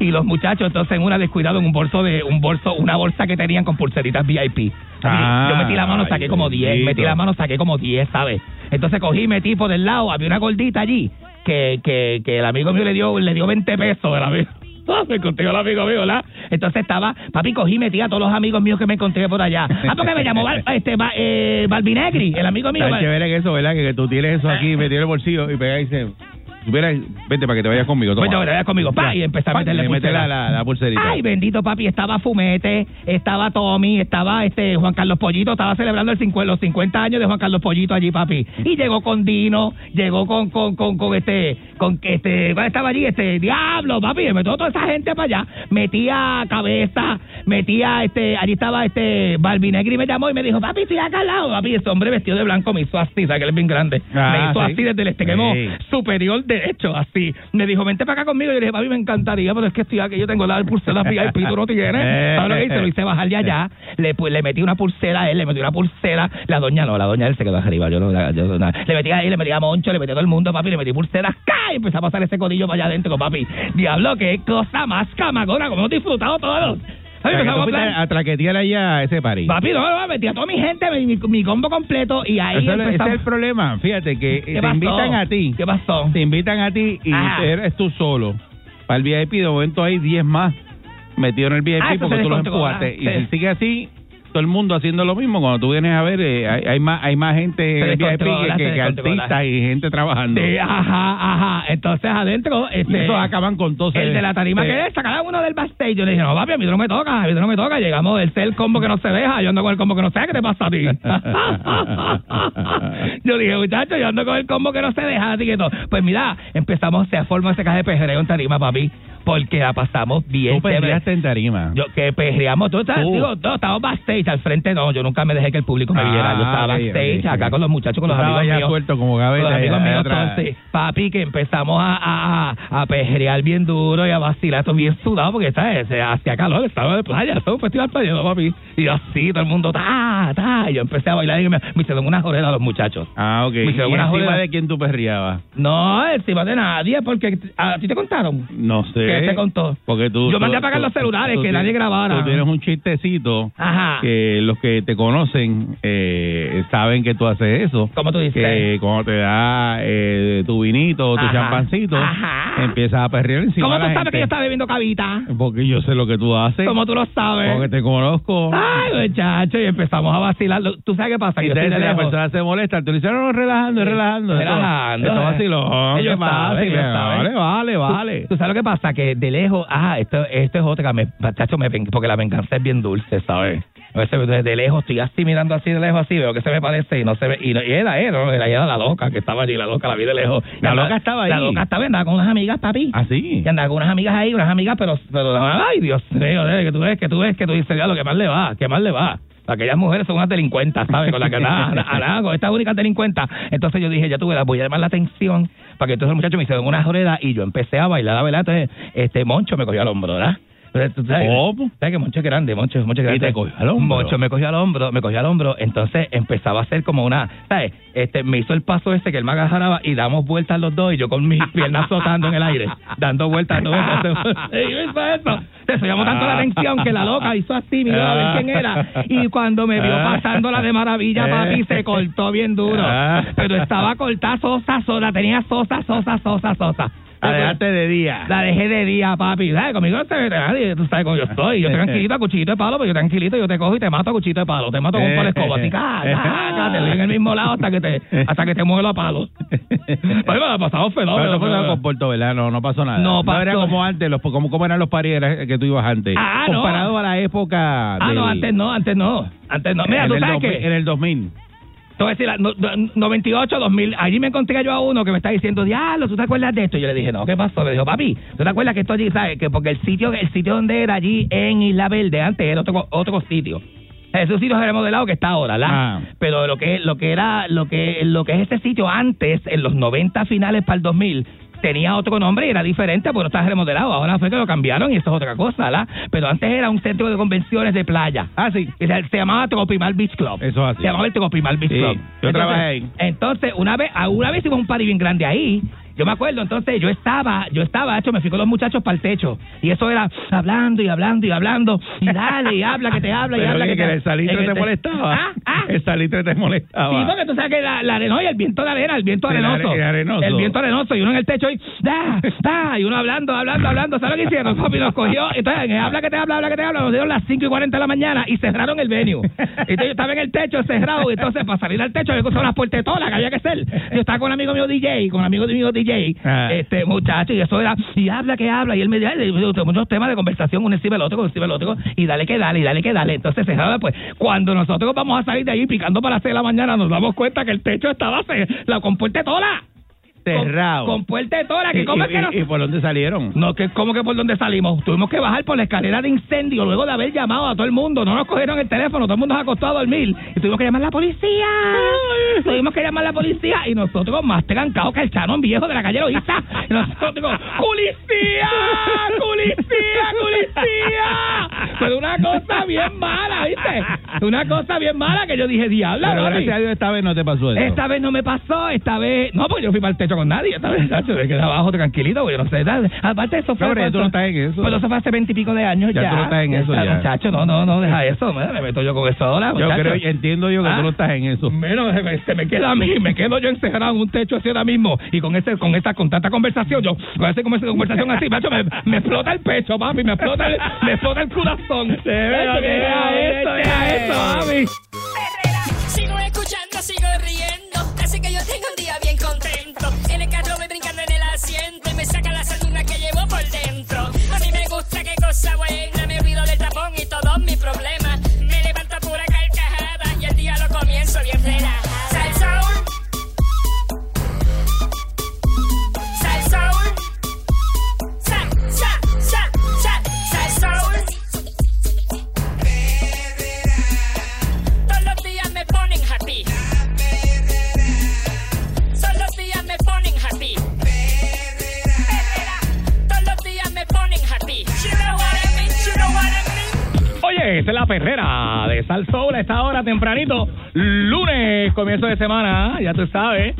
y, los muchachos, entonces en una descuidado en un bolso de, un bolso, una bolsa que tenían con pulseritas VIP. Ah, yo metí la mano, saqué como 10, bendito. metí la mano, saqué como 10, ¿sabes? Entonces cogí, metí por el lado, había una gordita allí, que, que, que el amigo mío le dio, le dio 20 pesos, el amigo. Ah, me encontré el amigo mío, ¿verdad? Entonces estaba, papi, cogí, metí a todos los amigos míos que me encontré por allá. Ah, porque me llamó Val- este, Ba- eh, Balvinegri, el amigo mío. Val- chévere que eso, ¿verdad? Que, que tú tienes eso aquí metido en el bolsillo y pega y "Tuviera- vete para que te vayas conmigo. Toma. Vete, vete conmigo, pa, y empecé a meterle le mete pulsera. la, la, la pulserita. Ay, bendito papi, estaba Fumete, estaba Tommy, estaba este Juan Carlos Pollito, estaba celebrando el los 50 años de Juan Carlos Pollito allí, papi. Y llegó con Dino, llegó con con con, con este con este ¿cuál estaba allí? Este Diablo, papi, me metió toda esa gente para allá. Metía cabeza, metía este, allí estaba este Balvinegri me llamó y me dijo, "Papi, estoy acá al lado." Papi, ese hombre vestido de blanco me hizo así, ¿sabes que él es bien grande? Ah, me hizo sí. así desde el extremo Sí. superior derecho, así. Me dijo, vente para acá conmigo. Y yo le dije, papi, me encantaría, pero es que estoy aquí, yo tengo la pulsera VIP, tú no tienes. ¿Sabes lo que hice? Lo hice bajar de allá, le, pu- le metí una pulsera a él, le metí una pulsera, la doña no, la doña él se quedó arriba, yo no, yo no- le metí ahí, le metí a Moncho, le metí a todo el mundo, papi, le metí pulseras, ¡ca! Y empezó a pasar ese codillo para allá adentro, papi. Diablo, qué cosa más camagona, como hemos disfrutado todos. O Papi, sea, que empezamos tú a a traquetear allá a ese party. Papi, no, no, metí a toda mi gente, mi, mi- mi combo completo, y ahí Ese, es el problema. Fíjate que ¿Qué te pasó? invitan a ti. ¿Qué pasó? Te invitan a ti y eres tú solo. Para el VIP, de momento hay 10 más metidos en el VIP Ah, porque tú los empujaste. Y sí. si sigue así, todo el mundo haciendo lo mismo. Cuando tú vienes a ver, eh, hay, hay más hay más gente en el VIP que, que- artistas y gente trabajando. Sí, ajá, ajá. Entonces adentro, este, esos acaban con todo. el de la tarima Sí. que es, cada uno del backstage. Yo le dije, no, papi, a mí no me toca, a mí no me toca. Llegamos, el el combo que no se deja, yo ando con el combo que no se deja, ¿qué te pasa a ti? yo dije, muchacho, yo ando con el combo que no se deja, así que todo. Pues mira, empezamos, se forma ese caja de pejereo en tarima, papi. Porque la pasamos bien. Tú perreaste en tarima. Yo, que perreamos, tú estás, digo, no, estábamos backstage, al frente no, yo nunca me dejé que el público me Ah, viera, yo estaba ok, backstage acá con los muchachos, con los amigos ya míos. suelto como Con gaveta los amigos ahí míos, entonces, papi, que empezamos a, a, perrear bien duro y a vacilar, todo bien sudado, porque ¿sabes? Hacía calor, estaba de playa, eso es un festival playero, papi. Y así, todo el mundo, ta, ta, y yo empecé a bailar y me, me hicieron una joreda a los muchachos. Ah, ok. Me ¿Y una encima de quién tú perreabas? No, encima de nadie, porque a ti te contaron. No sé. ¿Qué te contó? Porque tú, Yo mandé a apagar tú- los celulares, tú que nadie grabara. Tú tienes un chistecito Ajá. que los que te conocen eh, saben que tú haces eso. ¿Cómo tú dices? Que cuando te da eh, tu vinito o tu Ajá. champancito, Ajá. empiezas a perrear encima ¿Cómo tú sabes que yo estaba bebiendo cabita? Porque yo sé lo que tú haces. ¿Cómo tú lo sabes? Porque te conozco. Ay, muchacho, y empezamos a vacilar. ¿Tú sabes qué pasa? Y de la persona se molesta, tú le dices, no, no, relajando, relajando. Relajando, Esto vacilón. Ellos saben, Vale, vale, vale. ¿Tú, tú sabes lo que pasa? Que de lejos, ah, esto, esto es otra, me, muchacho, me, porque la venganza es bien dulce, ¿sabes? A veces desde lejos estoy así mirando así de lejos así, veo que se me parece y no se ve, y, no- y era ¿no? era, era la loca que estaba allí, la loca, la vi de lejos. La loca estaba ahí. La loca estaba, andaba con unas amigas, papi. ¿Ah, sí? Y andaba con unas amigas ahí, unas amigas, pero, pero ay, Dios mío, eh, que tú ves, que tú ves, que tú dices, ya lo que más le va, que más le va. Aquellas mujeres son unas delincuentas, ¿sabes? Con las que andaba con estas únicas delincuentas. Entonces yo dije, ya tuve, voy a llamar la atención para que entonces el muchacho me hicieron una joreda y yo empecé a bailar, ¿verdad? Entonces, este, Moncho me cogió al hombro, ¿verdad? Entonces, ¿tú sabes, ¿Cómo? ¿Sabes que Moncho es grande? Moncho, Moncho es Y grande. te cogió al hombro. Moncho me cogió al hombro, me cogió al hombro. Entonces empezaba a hacer como una, ¿sabes? Este, me hizo el paso ese que él me agarraba y damos vueltas los dos y yo con mis piernas flotando en el aire, dando vueltas. Y yo hizo eso. Eso llamó tanto la atención que la loca hizo así, miró a ver quién era. Y cuando me vio pasándola de maravilla, papi, se cortó bien duro. Pero estaba cortada sosa, sosa, tenía sosa, sosa, sosa, sosa. La dejaste de día. La dejé de día, papi. ¿Sabes? Conmigo no se ve nadie. Tú sabes cómo yo estoy. Yo tranquilito a cuchillito de palo, pero yo tranquilito, yo te cojo y te mato a cuchillito de palo. Te mato con un palo de escoba. Así, ca, ca, ca, te doy en el mismo lado hasta que te, hasta que te muelo a palo. Pues me la ha pasado Pero fenómeno. pero- con Puerto, ¿verdad? No, no pasó nada. No pasó. era como antes, los, como, como eran los paris que tú ibas antes. Ah, no. Comparado a la época. Ah, no, antes no, antes no. Antes no. Mira, en tú sabes 2000, que... En el 2000. Te voy a decir, la- no- no- 98, 2000, allí me encontré yo a uno que me está diciendo, diablo, ¿tú te acuerdas de esto? Y yo le dije, no, ¿qué pasó? Me dijo, papi, ¿tú te acuerdas que esto allí, sabes? Que porque el sitio el sitio donde era allí en Isla Verde, antes era otro, otro sitio. Ese sitio se remodelado que está ahora, ¿verdad? Ah. Pero lo que lo que era lo que lo que es este sitio antes en los 90 finales para el 2000 tenía otro nombre y era diferente, porque no está remodelado. Ahora fue que lo cambiaron y eso es otra cosa, ¿verdad? Pero antes era un centro de convenciones de playa. Ah, sí. Y Se, se llamaba Tropimal Beach Club. Eso es así. Se llamaba el Tropimal Beach Sí, Club. yo trabajé ahí. Entonces, una vez, una vez hicimos un party bien grande ahí. Yo me acuerdo, entonces yo estaba, yo estaba, hecho, me fui con los muchachos para el techo. Y eso era hablando y hablando y hablando. Y dale, y habla, que te habla, y Pero habla, que, que, que te el salitre te te- molestaba. Ah, ah. El salitre te molestaba. Sí, porque tú sabes que la, la arena y el viento de arena, el viento El arenoso. are- el arenoso. El viento arenoso. Y uno en el techo y da, da, y uno hablando, hablando, hablando. ¿Sabes lo que hicieron? Papi nos cogió. Entonces, habla que te habla, habla que te habla. Nos dieron las 5 y 40 de la mañana y cerraron el venue. Entonces yo estaba en el techo cerrado. Y entonces, para salir al techo, había que usar unas puertetolas que había que hacer. Yo estaba con un amigo mío DJ, con un amigo mío DJ, Ah. este muchacho, y eso era, y habla que habla. Y él me decía, "Ay, muchos temas de conversación, uno encima del otro, uno encima del otro. Y dale que dale, y dale que dale. Entonces, pues, cuando nosotros vamos a salir de ahí picando para las 6 de la mañana, nos damos cuenta que el techo estaba la con puertetola. Cerrado. Con, con puertetola, que ¿Y, cómo es que no- y por dónde salieron? no, que ¿cómo que por dónde salimos? Tuvimos que bajar por la escalera de incendio luego de haber llamado a todo el mundo. No nos cogieron el teléfono, todo el mundo se acostó a dormir. Y tuvimos que llamar a la policía. Tuvimos que llamar a la policía y nosotros más trancados que el chanón viejo de la calle Loíza. Y nosotros digo, ¡Policía! ¡Policía! ¡Policía! Pero una cosa bien mala, ¿viste? Una cosa bien mala que yo dije, diablo. Pero gracias a Dios esta vez no te pasó eso. Esta vez no me pasó, esta vez... No, porque yo fui para el techo con nadie. Esta vez, chacho, me quedé abajo tranquilito, porque yo no sé. tal. Aparte, eso fue... No, pero tú no estás en eso. Pero eso fue hace veintipico de años ya. Ya tú no estás en eso ya. Muchacho, no, no, no, deja eso. Me, me meto yo con eso ahora, Yo muchacho. creo, entiendo yo que Ah. tú no estás en eso. Menos se me, se me queda a mí, me quedo yo encerrado en un techo así ahora mismo y con ese, con esta, con tanta conversación, yo, con esa conversación así, macho, me, me explota el pecho, papi, me explota el, me explota el corazón. Macho, Deja esto, deja esto, papi. Sigo escuchando, sigo riendo. Así que yo tengo un día bien buena. Me olvido del tapón y todos mis problemas. De Sal Soul a esta hora tempranito. Lunes, comienzo de semana, ya tú sabes.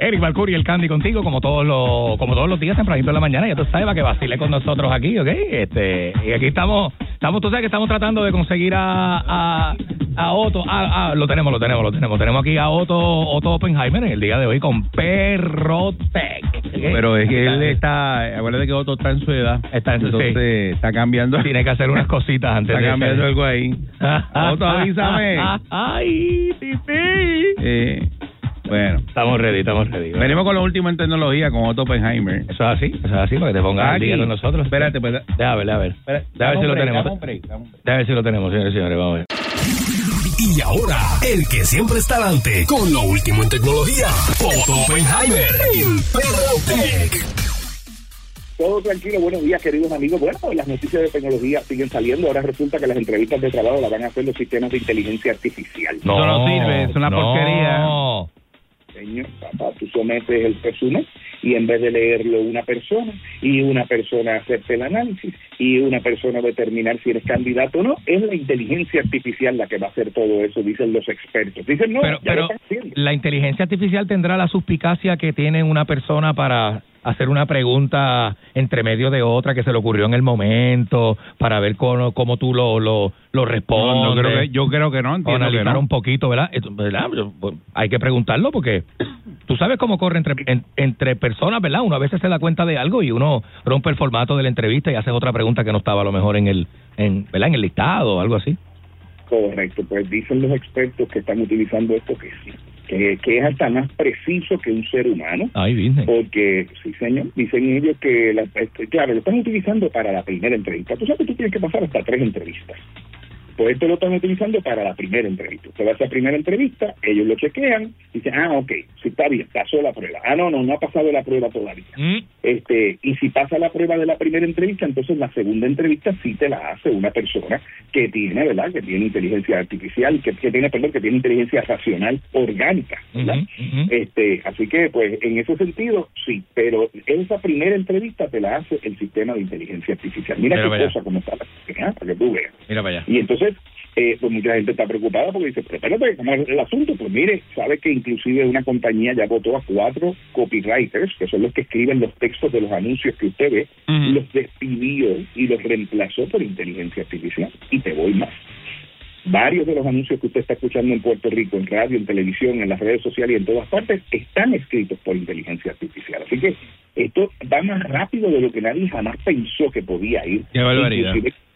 Eric Balcuri y el Candy contigo, como todos los, como todos los días tempranito en la mañana, ya tú sabes, para que vacile con nosotros aquí, ¿ok? Este, y aquí estamos, estamos, tú sabes que estamos tratando de conseguir a, a, a Otto, ah, ah, lo tenemos, lo tenemos, lo tenemos. Tenemos aquí a Otto, Otto Oppenheimer en el día de hoy con Perrotec. ¿ok? Pero es que él está, acuérdate que Otto está en su edad. Está en su- Entonces está cambiando. Tiene que hacer unas cositas antes Está de cambiando algo ahí. Otto, avísame. Ay, sí, sí. Eh, bueno. Estamos ready, estamos ready. Venimos con lo último en tecnología con Otto Oppenheimer. Eso es así, eso es así, para que te pongas al Aquí. día con nosotros. Espérate, pues. Déjame ver, déjame ver. Espera, Déjame ver si lo tenemos. Déjame ver si lo tenemos, señores y señores, vamos a ver. Y ahora, el que siempre está adelante con lo último en tecnología, Otto Oppenheimer en Perrotec. Todo tranquilo, buenos días queridos amigos. Bueno, las noticias de tecnología siguen saliendo. Ahora resulta que las entrevistas de trabajo las van a hacer los sistemas de inteligencia artificial. Eso no sirve, es una no. porquería. Señor, papá, tú sometes el resumen y en vez de leerlo una persona y una persona acepte el análisis y una persona determinar si eres candidato o no, es la inteligencia artificial la que va a hacer todo eso, dicen los expertos. Dicen, no, Pero, ya pero lo están haciendo. la inteligencia artificial tendrá la suspicacia que tiene una persona para hacer una pregunta entre medio de otra que se le ocurrió en el momento para ver cómo, cómo tú lo, lo, lo respondes. no creo que, yo creo que no, o entiendo que analizar no. un poquito, ¿verdad? Esto, ¿verdad? Yo, pues, Hay que preguntarlo porque tú sabes cómo corre entre, en- entre personas, ¿verdad? Uno a veces se da cuenta de algo y uno rompe el formato de la entrevista y hace otra pregunta que no estaba a lo mejor en el, en, ¿verdad? En el listado o algo así. Correcto, pues dicen los expertos que están utilizando esto que sí, que, que es hasta más preciso que un ser humano. Ay. Porque, sí, señor, dicen ellos que, la, este, claro, lo están utilizando para la primera entrevista. Tú sabes que tú tienes que pasar hasta tres entrevistas. Pues esto lo están utilizando para la primera entrevista. Usted va a esa primera entrevista, ellos lo chequean, y dicen, ah, ok, sí está bien, pasó la prueba. Ah, no, no, no ha pasado la prueba todavía. Mm. Este, y si pasa la prueba de la primera entrevista, entonces la segunda entrevista sí te la hace una persona que tiene, ¿verdad? Que tiene inteligencia artificial, que, que tiene, perdón, que tiene inteligencia racional orgánica, ¿verdad? Este, así que, pues, en ese sentido, sí, pero esa primera entrevista te la hace el sistema de inteligencia artificial. Mira Mira qué cosa como está la ¿eh? para que tú veas. Mira para allá. Y entonces, eh, pues mucha gente está preocupada porque dice, pero espérate, ¿cómo es el asunto? Pues mire, sabe que inclusive una compañía ya votó a cuatro copywriters, que son los que escriben los textos de los anuncios que usted ve, los despidió y los reemplazó por inteligencia artificial. Y te voy más. Varios de los anuncios que usted está escuchando en Puerto Rico, en radio, en televisión, en las redes sociales y en todas partes, están escritos por inteligencia artificial. Así que esto va más rápido de lo que nadie jamás pensó que podía ir. Qué barbaridad. Inclusive-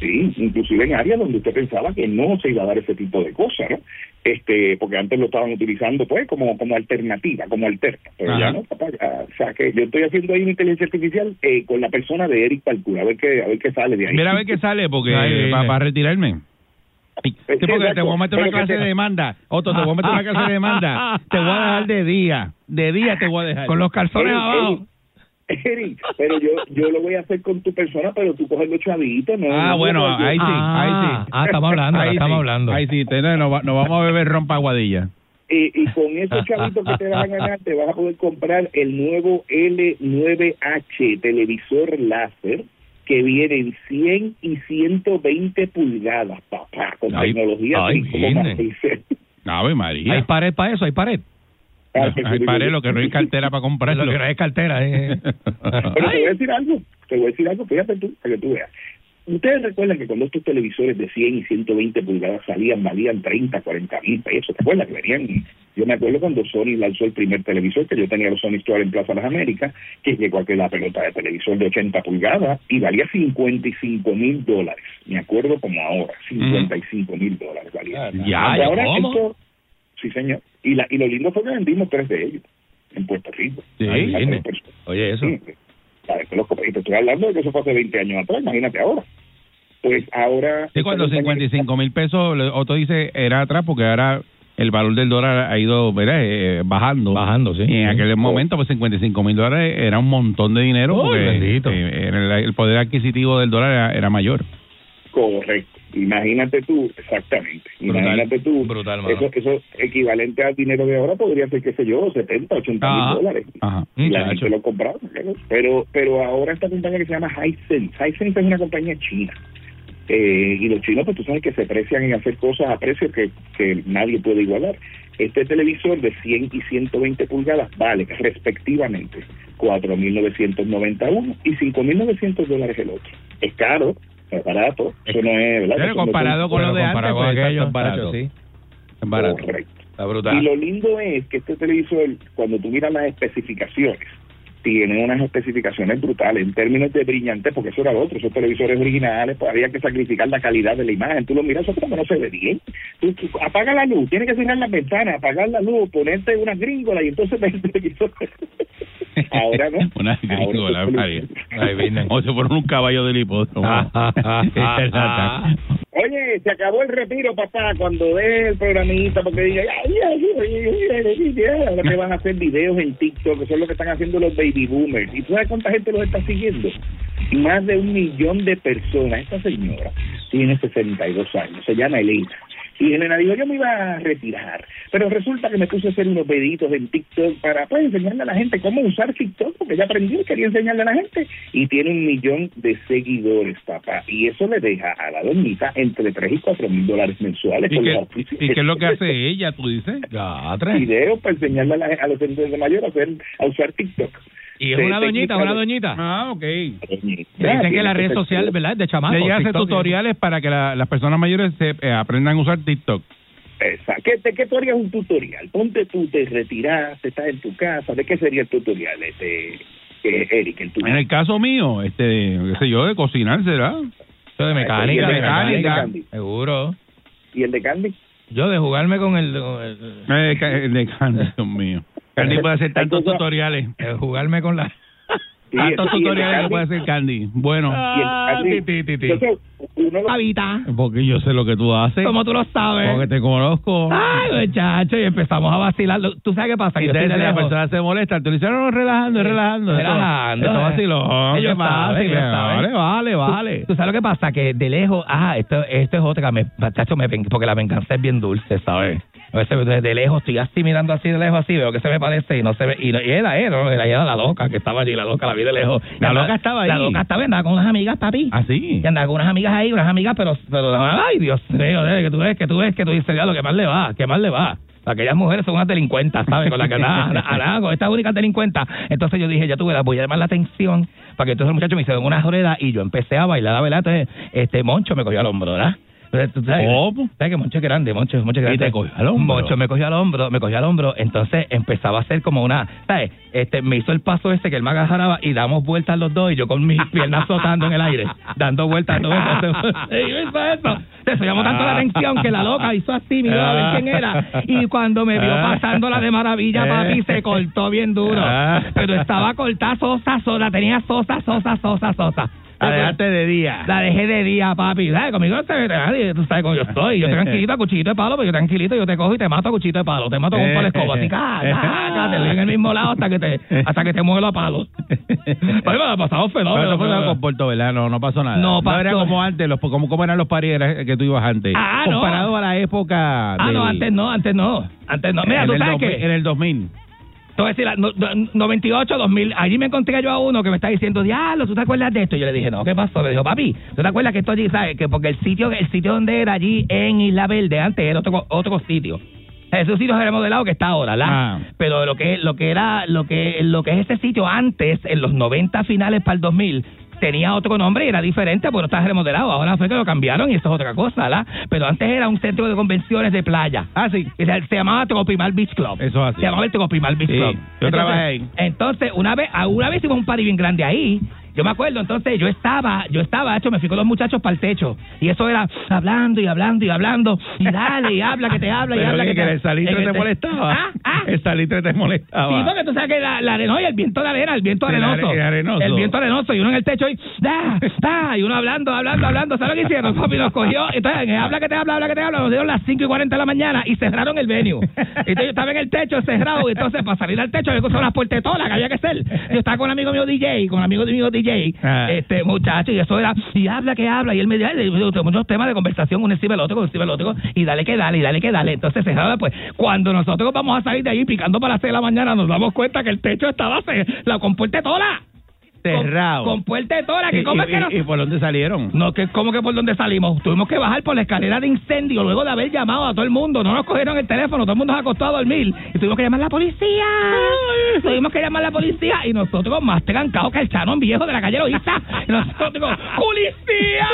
Sí, inclusive en áreas donde usted pensaba que no se iba a dar ese tipo de cosas, ¿no? Este, porque antes lo estaban utilizando pues como como alternativa, como alterna, pero Ajá. ya no, papá, ya, o sea que yo estoy haciendo ahí una inteligencia artificial eh, con la persona de Eric Palcura, a ver qué a ver qué sale de ahí. Mira a ver qué sale, porque Ay, para ay. retirarme. Sí, porque te voy a meter una clase te- de demanda. Otto, te voy a meter una clase de demanda. Te voy a dejar de día. De día te voy a dejar. Con los calzones abajo. Pero yo yo lo voy a hacer con tu persona, pero tú coges los chavitos, ¿no? Ah, no, bueno, ahí sí, Ah, ahí sí. ah, estamos hablando, Ahí estamos sí, hablando. Ahí sí, te- nos, nos vamos a beber rompa aguadilla. Y, y con esos chavitos que te vas a ganar, te vas a poder comprar el nuevo L9H televisor láser que viene en 100 y 120 pulgadas, papá, con Ay, tecnología ay, 5,6. Ave María. Hay pared para eso, hay pared. Ay, paré lo que no hay cartera para comprarlo. Lo que no es cartera. eh. Pero te voy a decir algo, te voy a decir algo, fíjate tú, para que tú veas. Ustedes recuerdan que cuando estos televisores de 100 y 120 pulgadas salían, valían 30, 40 mil pesos. ¿Te acuerdas que venían? Yo me acuerdo cuando Sony lanzó el primer televisor, que yo tenía los Sony Store en Plaza Las Américas, que llegó aquí la pelota de televisor de 80 pulgadas y valía 55 mil dólares. Me acuerdo como ahora, 55 mil dólares valía. Ya, Ahora ¿cómo? esto- sí señor. Y, la, y lo lindo fue que vendimos tres de ellos en Puerto Rico. Sí. Oye, eso. Sí, los y te estoy hablando de que eso fue hace 20 años atrás, imagínate ahora. Pues ahora... Sí, cuando 55 mil pesos, Otto dice, era atrás porque ahora el valor del dólar ha ido ¿verdad? Eh, bajando. Bajando, sí. Y en Sí. aquel momento, pues 55 mil dólares era un montón de dinero Uy, porque bendito. eh, el, el poder adquisitivo del dólar era, era mayor. Correcto. Imagínate tú, exactamente. Brutal. Imagínate tú. Brutal, eso, eso equivalente al dinero de ahora podría ser, qué sé yo, 70, 80 Ajá. mil dólares. Ajá. Y la Muchacho. gente lo compraba. Pero, pero ahora esta compañía que se llama Hisense. Hisense es una compañía china. Eh, y los chinos, pues tú sabes que se precian en hacer cosas a precios que, que nadie puede igualar. Este televisor de 100 y 120 pulgadas vale respectivamente 4.991 y 5.900 dólares el otro. Es caro, es barato, eso no es, ¿verdad? Pero comparado con lo de antes, comparado con pues, aquello, es barato. sí. Es barato. Correcto. Está brutal. Y lo lindo es que este televisor, cuando tú miras las especificaciones, tiene unas especificaciones brutales en términos de brillante, porque eso era lo otro, esos televisores originales, pues había que sacrificar la calidad de la imagen. Tú lo miras, eso no se ve bien. Tú, tú apaga la luz, tienes que cerrar las ventanas, apagar la luz, ponerte una gringola y entonces ves el televisor. Ahora no. Una gringola, Ahora María. O se fueron un caballo del hipódromo. Oye, se acabó el retiro, papá, cuando ve el programita, porque diga, ay, ay, ay, ay, ay, ay, ahora que van a hacer videos en TikTok, que son lo que están haciendo los baby boomers. ¿Y tú sabes cuánta gente los está siguiendo? Más de un millón de personas. Esta señora tiene 62 años, se llama Elena. Y Elena dijo, yo me iba a retirar, pero resulta que me puse a hacer unos peditos en TikTok para pues, enseñarle a la gente cómo usar TikTok, porque ella aprendió y quería enseñarle a la gente. Y tiene un millón de seguidores, papá. Y eso le deja a la doñita entre 3 y 4 mil dólares mensuales. ¿Y qué. ¿Y qué es lo que hace ella, tú dices? Videos para enseñarle a, la- a los de mayor a, hacer, a usar TikTok. Y es una doñita, una doñita. Ah, ok. Dicen que la red social, ¿verdad? De chamaco. Le hace tutoriales para que la- las personas mayores se, eh, aprendan a usar TikTok. Exacto. ¿Qué, ¿De qué tú harías un tutorial? Ponte tú, te retiraste, estás en tu casa. ¿De qué sería el tutorial, este, eh, Eric? El tuyo? En el caso mío, este, qué sé yo, de cocinar, ¿será? Eso de ¿Y mecánica, el de mecánica. Seguro. ¿Y el de Candy? Yo de jugarme con el... con el- Eh, ca- de Candy, Dios mío. Candy puede hacer tantos Entonces- tutoriales. de jugarme con la... Sí, Tantos tutoriales que puede hacer Candy. Bueno, Ah, Candy- ti, porque yo sé lo que tú haces. como tú lo sabes. Porque te conozco. Ay, muchacho, y empezamos a vacilar. ¿Tú sabes qué pasa? Y entonces la lejos. persona se molesta. Tú le dices, no, no, relajando, Sí. relajando. Relajando, Esto eh. vacilón. Ellos saben, Vale, vale, vale. ¿Tú sabes lo que pasa? Que de lejos, ah, esto, esto es otra, me, muchacho, me, ven- porque la venganza es bien dulce, ¿sabes? A veces desde lejos estoy así mirando así de lejos así, veo que se me parece y no se ve, y, no- y era él, ¿no? Era, era la loca que estaba allí, la loca, la vi de lejos. La loca estaba ahí. La loca estaba, andaba con unas amigas, papi. ¿Ah, sí? Y andaba con unas amigas ahí, unas amigas, pero, pero ay, Dios mío, eh, que tú ves, que tú ves, que tú dices, ya lo que más le va, que más le va. Aquellas mujeres son unas delincuentas, ¿sabes? Con las que andaba con estas únicas delincuentas. Entonces yo dije, ya tuve, la voy a llamar la atención para que entonces el muchacho me hicieron una rueda y yo empecé a bailar, ¿verdad? Entonces, este, Moncho me cogió al hombro, ¿verdad? Entonces, ¿tú sabes? ¿Cómo? ¿Sabes que Moncho es grande? Moncho, Moncho es ¿Y grande. te cogió al hombro? Moncho me cogió al hombro, me cogió al hombro. Entonces empezaba a hacer como una, ¿sabes? Este, me hizo el paso ese que él me agarraba y damos vueltas los dos y yo con mis piernas flotando en el aire, dando vueltas. dando vueltas. Y yo hizo eso. Eso llamó tanto la atención que la loca hizo así, miró a ver quién era. Y cuando me vio pasándola de maravilla, papi, se cortó bien duro. Pero estaba cortada sosa, sosa, tenía sosa, sosa, sosa, sosa. La dejaste de día. La dejé de día, papi. ¿Sabes? Conmigo no se nadie. Tú sabes cómo yo estoy. Yo tranquilito a cuchillito de palo, pero yo tranquilito, yo te cojo y te mato a cuchillito de palo. Te mato con un palo de escoba. Así, ca, ca, ca, te doy en el mismo lado hasta que te, hasta que te muelo a palos. Pues me ha pasado Pero fenómeno. pero- con Puerto, ¿verdad? No, no pasó nada. No pasó. era como antes, los, como, como eran los paris que tú ibas antes. Ah, no. Comparado a la época. Ah, del- no, antes no, antes no. Antes no. Mira, en tú sabes 2000, que... En el 2000. A decir, la- no- no- 98, 2000, allí me encontré yo a uno que me está diciendo, diablo, ¿tú te acuerdas de esto? Y yo le dije, no, ¿qué pasó? Me dijo, papi, ¿tú te acuerdas que esto allí, sabes? Que porque el sitio, el sitio donde era allí en Isla Verde, antes era otro, otro sitio. Ese sitio se remodelado que está ahora, ¿verdad? Ah. Pero lo que, lo que era, lo que, lo que es ese sitio antes, en los 90 finales para el 2000, tenía otro nombre y era diferente, porque no está remodelado. Ahora fue que lo cambiaron y eso es otra cosa, ¿verdad? Pero antes era un centro de convenciones de playa. Ah, sí. Y Se, se llamaba Tropimal Beach Club. Eso es así. Se llamaba el Tropimal Beach Sí, Club. yo trabajé ahí. Entonces, una vez, una vez hicimos un party bien grande ahí. Yo me acuerdo, entonces yo estaba, yo estaba, hecho, me fui con los muchachos para el techo. Y eso era hablando y hablando y hablando. Y dale, y habla que te habla y Pero habla que, que, te el salitre te te- molestaba. Ah, ah. El salitre te molestaba. Sí, porque tú sabes que la, la arena, y el viento de arena, el viento arenoso. are- el arenoso. El viento arenoso. Y uno en el techo y, da, da, y uno hablando, hablando, hablando. ¿Sabes lo que hicieron? Papi nos cogió. Entonces, habla que te habla, habla que te habla. Nos dieron las 5 y 40 de la mañana y cerraron el venue. Entonces yo estaba en el techo cerrado. Y entonces, para salir al techo, había que usar unas puertetolas que había que hacer. Yo estaba con un amigo mío DJ, con un amigo mío DJ, Ah. este muchacho, y eso era, y habla que habla. Y él me decía, "Ay, muchos temas de conversación, uno encima del otro, uno encima del otro. Y dale que dale, y dale que dale. Entonces, pues, cuando nosotros vamos a salir de ahí picando para las 6 de la mañana, nos damos cuenta que el techo estaba, se- la compuerta toda. Cerrado. Con, con puerta de tora, que ¿Y, cómo es que no- y por dónde salieron? No, que ¿cómo que por dónde salimos? Tuvimos que bajar por la escalera de incendio luego de haber llamado a todo el mundo. No nos cogieron el teléfono, todo el mundo se acostó a dormir. Y tuvimos que llamar a la policía. Tuvimos que llamar a la policía y nosotros más trancados que el chanón viejo de la calle Loíza. Y nosotros digo, ¡Policía!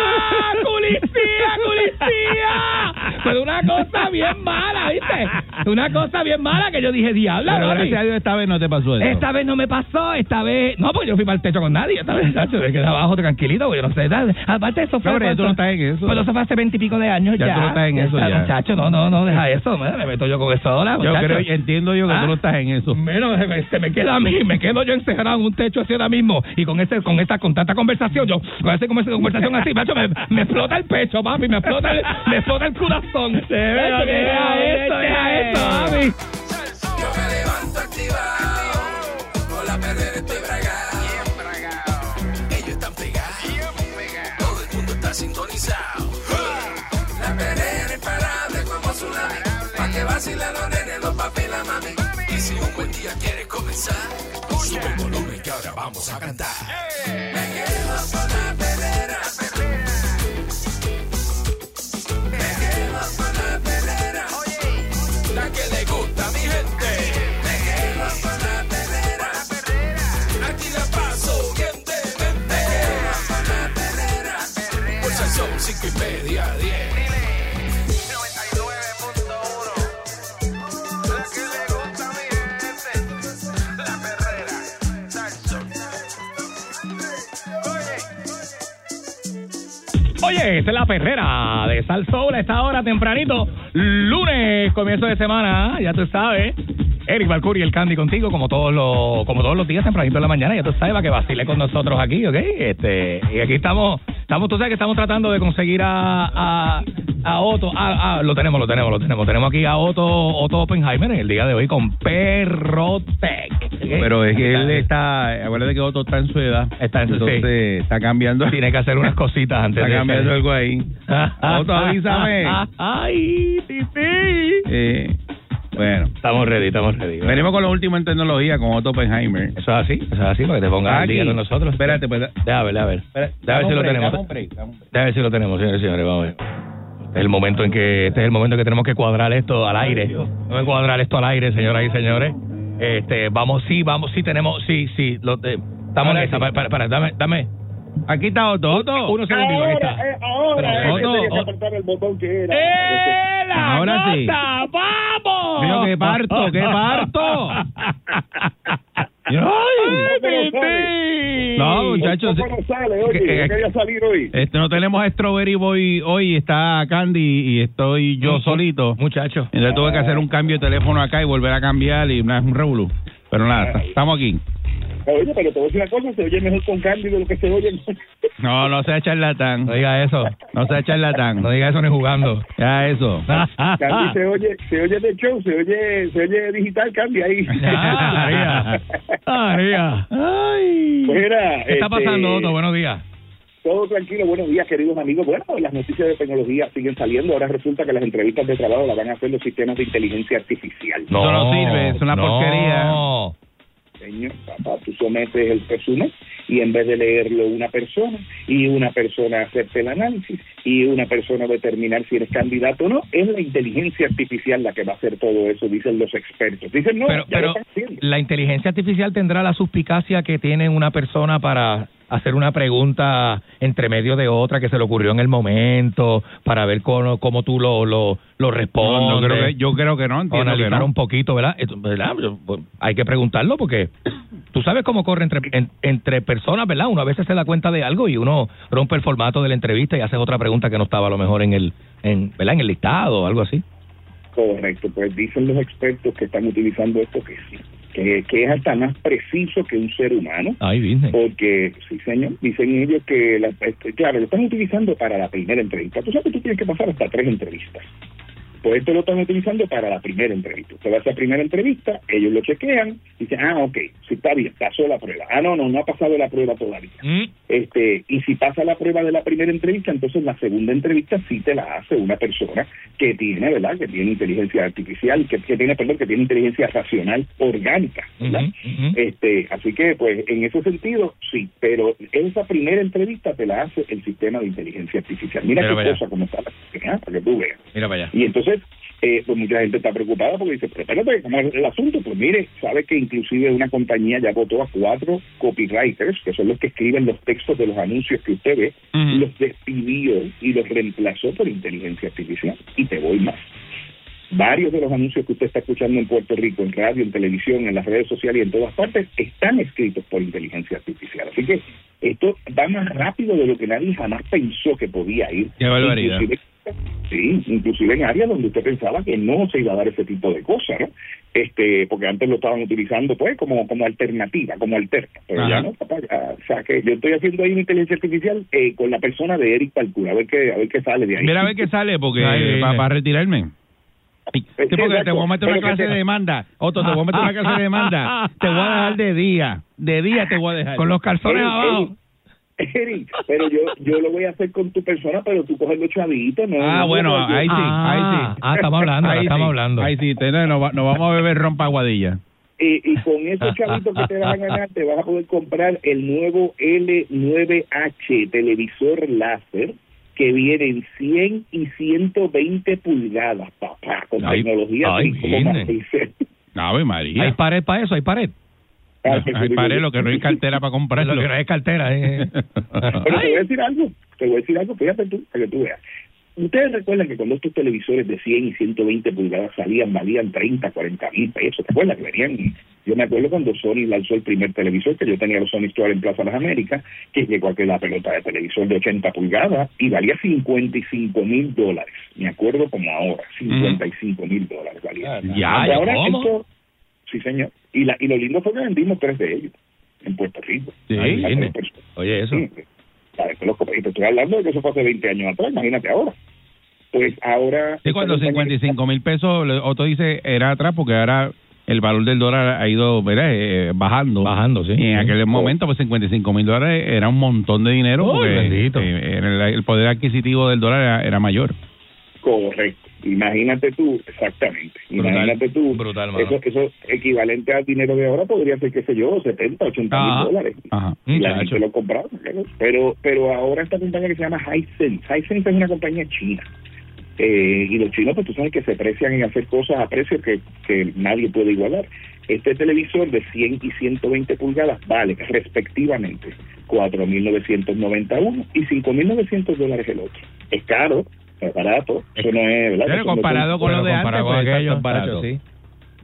¡Policía! ¡Policía! Pero una cosa bien mala, ¿viste? Una cosa bien mala que yo dije, diablo. Pero gracias a Dios esta vez no te pasó eso. Esta vez no me pasó, esta vez... No, porque yo fui para el techo con nadie. Esta vez, quedé abajo tranquilito, porque yo no sé. tal. Aparte, eso fue... No, pero ya tú no estás en eso. Pero eso fue hace veintipico de años ya. Ya tú no estás en eso ya. Muchacho, no, no, no, deja eso. Me, me meto yo con eso ahora, Yo creo, entiendo yo que Ah. tú no estás en eso. Menos se me, se me queda a mí, me quedo yo encerrado en un techo así ahora mismo y con ese, con esta, con tanta conversación, yo, con esa conversación así, macho, me, me explota el pecho, papi, me explota el, me explota el corazón. Macho, Deja esto, deja esto, papi. Yo me levanto activado, con la perrera sintonizado. La perrera imparable como tsunami, pa' que vacilan los nenes, los papi la mami. Y si un buen día quieres comenzar, sube el volumen que ahora vamos a cantar. Me quedo con Oye, esta es la perrera de Sal Soul a esta hora tempranito, lunes, comienzo de semana, ya tú sabes. Eric Balcuri y el Candy contigo, como todos los, como todos los días tempranito en la mañana, ya tú sabes, para que vacile con nosotros aquí, ¿ok? Este, y aquí estamos, estamos, tú sabes que estamos tratando de conseguir a, a, a Otto, ah, ah, lo tenemos, lo tenemos, lo tenemos, tenemos aquí a Otto, Otto Oppenheimer en el día de hoy con Perrotec. ¿ok? Pero es que él está, acuérdate que Otto está en su edad. Está en su- Entonces está cambiando. Tiene que hacer unas cositas antes Está de cambiando algo ahí. Otto, avísame. Ay, sí, sí. Eh, bueno, Estamos ready, estamos ready. venimos con lo último en tecnología con Otto Oppenheimer. Eso es así, eso es así, para que te pongas al día con nosotros. Espérate, pues. Déjame ver, déjame ver. Déjame ver si lo tenemos. Déjame ver si lo tenemos, señores y señores, vamos a ver. Este es el momento en que este es el momento en que tenemos que cuadrar esto al aire. Tenemos que cuadrar esto al aire, señoras y señores. Este, vamos, sí, vamos, sí tenemos, sí, sí, lo, eh, estamos en esa. para, para, dame, dame. Aquí está Otto. Otto. Uno segundito, aquí está. eh, ahora Pero, es que Otto, tenía que Otto. apretar el botón que era. ¡Eh, la Ahora sí. ¡Vamos! Mío, qué parto, qué parto. ¡Ay, Pero! No, muchachos. ¿Cómo no sale? Oye, que- quería salir hoy. Este, no tenemos a Strawberry Boy hoy, está Candy y estoy yo Mm, solito. Muchacho. Entonces tuve que hacer un cambio de teléfono acá y volver a cambiar y nada, es un revolú. Pero nada, estamos aquí. Oye, pero te voy a decir una cosa, se oye mejor con Candy de lo que se oye. No, no sea charlatán. No diga eso. No sea charlatán. No diga eso ni jugando. Ya eso. Candy se oye, se oye de show, se oye, se oye digital, Candy ahí. Ah, María. Ah. Ay. Mira, ¿Qué está este, pasando, Otto? Buenos días. Todo tranquilo, buenos días queridos amigos. Bueno, las noticias de tecnología siguen saliendo. Ahora resulta que las entrevistas de trabajo las van a hacer los sistemas de inteligencia artificial. Eso no sirve, es una no. porquería. Señor, papá, tú sometes el resumen y en vez de leerlo una persona y una persona hacerte el análisis y una persona determinar si eres candidato o no, es la inteligencia artificial la que va a hacer todo eso, dicen los expertos. Dicen, no, Pero, ya la inteligencia artificial tendrá la suspicacia que tiene una persona para hacer una pregunta entre medio de otra que se le ocurrió en el momento para ver cómo, cómo tú lo, lo, lo respondes. no creo que, yo creo que no, o entiendo que analizar no. un poquito, ¿verdad? ¿verdad? Yo, pues, Hay que preguntarlo porque tú sabes cómo corre entre, en- entre personas, ¿verdad? Uno a veces se da cuenta de algo y uno rompe el formato de la entrevista y hace otra pregunta que no estaba a lo mejor en el, en, ¿verdad? En el listado o algo así. Correcto, pues dicen los expertos que están utilizando esto que sí, que, que es hasta más preciso que un ser humano. Ay, Disney. Porque, sí, señor, dicen ellos que, la- este, claro, lo están utilizando para la primera entrevista. Tú sabes que tú tienes que pasar hasta tres entrevistas. Pues esto lo están utilizando para la primera entrevista. Usted va a esa primera entrevista, ellos lo chequean, dicen, ah, ok, sí está bien, pasó la prueba. Ah, no, no, no ha pasado la prueba todavía. Este, y si pasa la prueba de la primera entrevista, entonces la segunda entrevista sí te la hace una persona que tiene, ¿verdad? Que tiene inteligencia artificial, que, que tiene, perdón, que tiene inteligencia racional orgánica, ¿verdad? Este, así que, pues, en ese sentido, sí, pero esa primera entrevista te la hace el sistema de inteligencia artificial. Mira, Mira qué cosa como está la ¿ah? para que tú veas. Mira para allá. Y entonces, eh, pues mucha gente está preocupada porque dice, pero espérate, ¿cómo es el asunto? Pues mire, sabe que inclusive una compañía ya votó a cuatro copywriters, que son los que escriben los textos de los anuncios que usted ve, los despidió y los reemplazó por inteligencia artificial. Y te voy más. Varios de los anuncios que usted está escuchando en Puerto Rico, en radio, en televisión, en las redes sociales y en todas partes, están escritos por inteligencia artificial. Así que esto va más rápido de lo que nadie jamás pensó que podía ir. Qué barbaridad. Inclusive- Sí, inclusive en áreas donde usted pensaba que no se iba a dar ese tipo de cosas, ¿no? Este, porque antes lo estaban utilizando pues como como alternativa, como alterna, pero ya no, papá, ya, o sea que yo estoy haciendo ahí una inteligencia artificial eh, con la persona de Eric Palcura, a ver qué a ver qué sale de ahí. Mira a ver qué sale, porque Ahí para viene. retirarme. Sí, porque te voy a meter una clase de demanda. Otto, te voy a meter una clase de demanda. Te voy a dejar de día. De día te voy a dejar. Con los calzones abajo. Pero yo yo lo voy a hacer con tu persona, pero tú coges los chavitos, ¿no? Ah, no, bueno, no, ahí sí, ahí Ah, sí. ah, estamos hablando, Ahí estamos sí, hablando. Ahí sí, te- no, nos, va- nos vamos a beber rompa aguadilla. y, y con esos chavitos que te vas a ganar, te vas a poder comprar el nuevo L9H televisor láser que viene en 100 y 120 pulgadas, papá, con Ay, tecnología ay. Ave María. Hay pared para eso, hay pared. Hay pared, lo que no hay cartera para comprarlo. Lo que no es cartera. eh. Pero te voy a decir algo, te voy a decir algo, fíjate tú, para que tú veas. Ustedes recuerdan que cuando estos televisores de 100 y 120 pulgadas salían, valían 30, 40 mil pesos. ¿Te acuerdas que venían? Yo me acuerdo cuando Sony lanzó el primer televisor, que yo tenía los Sony Store en Plaza Las Américas, que llegó a que la pelota de televisor de 80 pulgadas y valía 55 mil dólares. Me acuerdo como ahora, 55 mil dólares valía. Ya, Y ahora ¿cómo? esto- sí, señor. Y, la, y lo lindo fue que vendimos tres de ellos en Puerto Rico. Sí, Ahí. Oye, eso. Sí. Que loco, y te estoy hablando de que eso fue hace 20 años atrás, imagínate ahora. Pues ahora... Sí, cuando esta compañía- 55 mil pesos, Otto dice, era atrás porque ahora el valor del dólar ha ido ¿verdad? Eh, bajando. Bajando, sí. Y en Sí. aquel momento, pues 55 mil dólares era un montón de dinero Uy, porque bendito. eh, el, el poder adquisitivo del dólar era, era mayor. Correcto. Imagínate tú, exactamente. Brutal, Imagínate tú. brutal, mano. eso, eso equivalente al dinero de ahora podría ser, qué sé yo, 70, 80 Ajá. mil dólares. Ajá. Y la Muchacho. gente lo compraba. Pero, pero ahora esta compañía que se llama Hisense. Hisense es una compañía china. Eh, y los chinos, pues tú sabes que se precian en hacer cosas a precios que, que nadie puede igualar. Este televisor de 100 y 120 pulgadas vale respectivamente 4.991 y 5.900 dólares el otro. Es caro, es barato, eso no es, ¿verdad? Pero comparado con lo de antes, comparado con pues, aquello, es barato. barato, sí.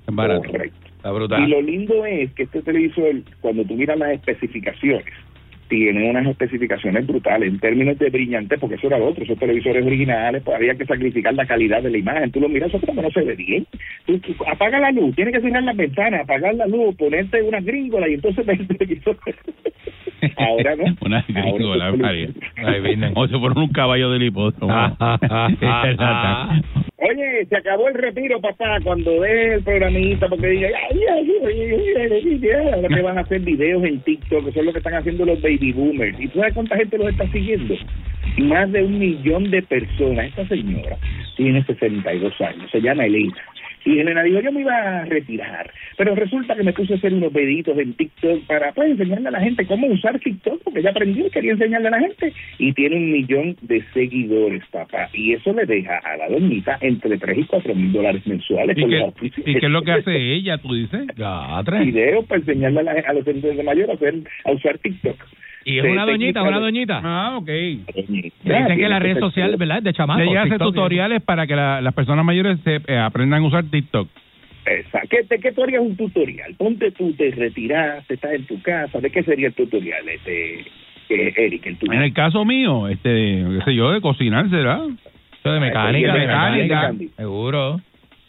Es barato. Correcto. Está brutal. Y lo lindo es que este televisor, cuando tú miras las especificaciones, tiene unas especificaciones brutales en términos de brillante, porque eso era lo otro, esos televisores originales, pues había que sacrificar la calidad de la imagen. Tú lo miras, eso como no se ve bien. Tú, tú apaga la luz, tienes que cerrar las ventanas, apagar la luz, ponerte una gringola y entonces ves el televisor. Ahora no. Una gringola, María. Ahí. O se fueron un caballo del hipódromo. Oye, se acabó el retiro, papá, cuando ve el programita, porque diga, ahora te van a hacer videos en TikTok, que son lo que están haciendo los baby boomers. ¿Y tú sabes cuánta gente los está siguiendo? Más de un millón de personas. Esta señora tiene 62 años, se llama Elena. Y Elena dijo, yo me iba a retirar, pero resulta que me puse a hacer unos videitos en TikTok para pues, enseñarle a la gente cómo usar TikTok, porque ya aprendí, quería enseñarle a la gente, y tiene un millón de seguidores, papá. Y eso le deja a la doñita entre 3 y 4 mil dólares mensuales. ¿Y por qué. ¿Y qué es lo que hace ella, tú dices? Videos para enseñarle a, la- a los centros de mayor a, hacer, a usar TikTok. Y es De- una doñita, una doñita. Ah, ok. Dicen que las tiene redes sociales, ¿verdad? De chamaco. Le hace TikTok. tutoriales para que la- las personas mayores se, eh, aprendan a usar TikTok. Exacto. ¿Qué, de qué tú harías un tutorial? Ponte tú, te retiraste, estás en tu casa. ¿De qué sería el tutorial, este, eh, Eric? El? En el caso mío, este, qué sé yo, de cocinar será. Eso de mecánica, el de mecánica. Seguro.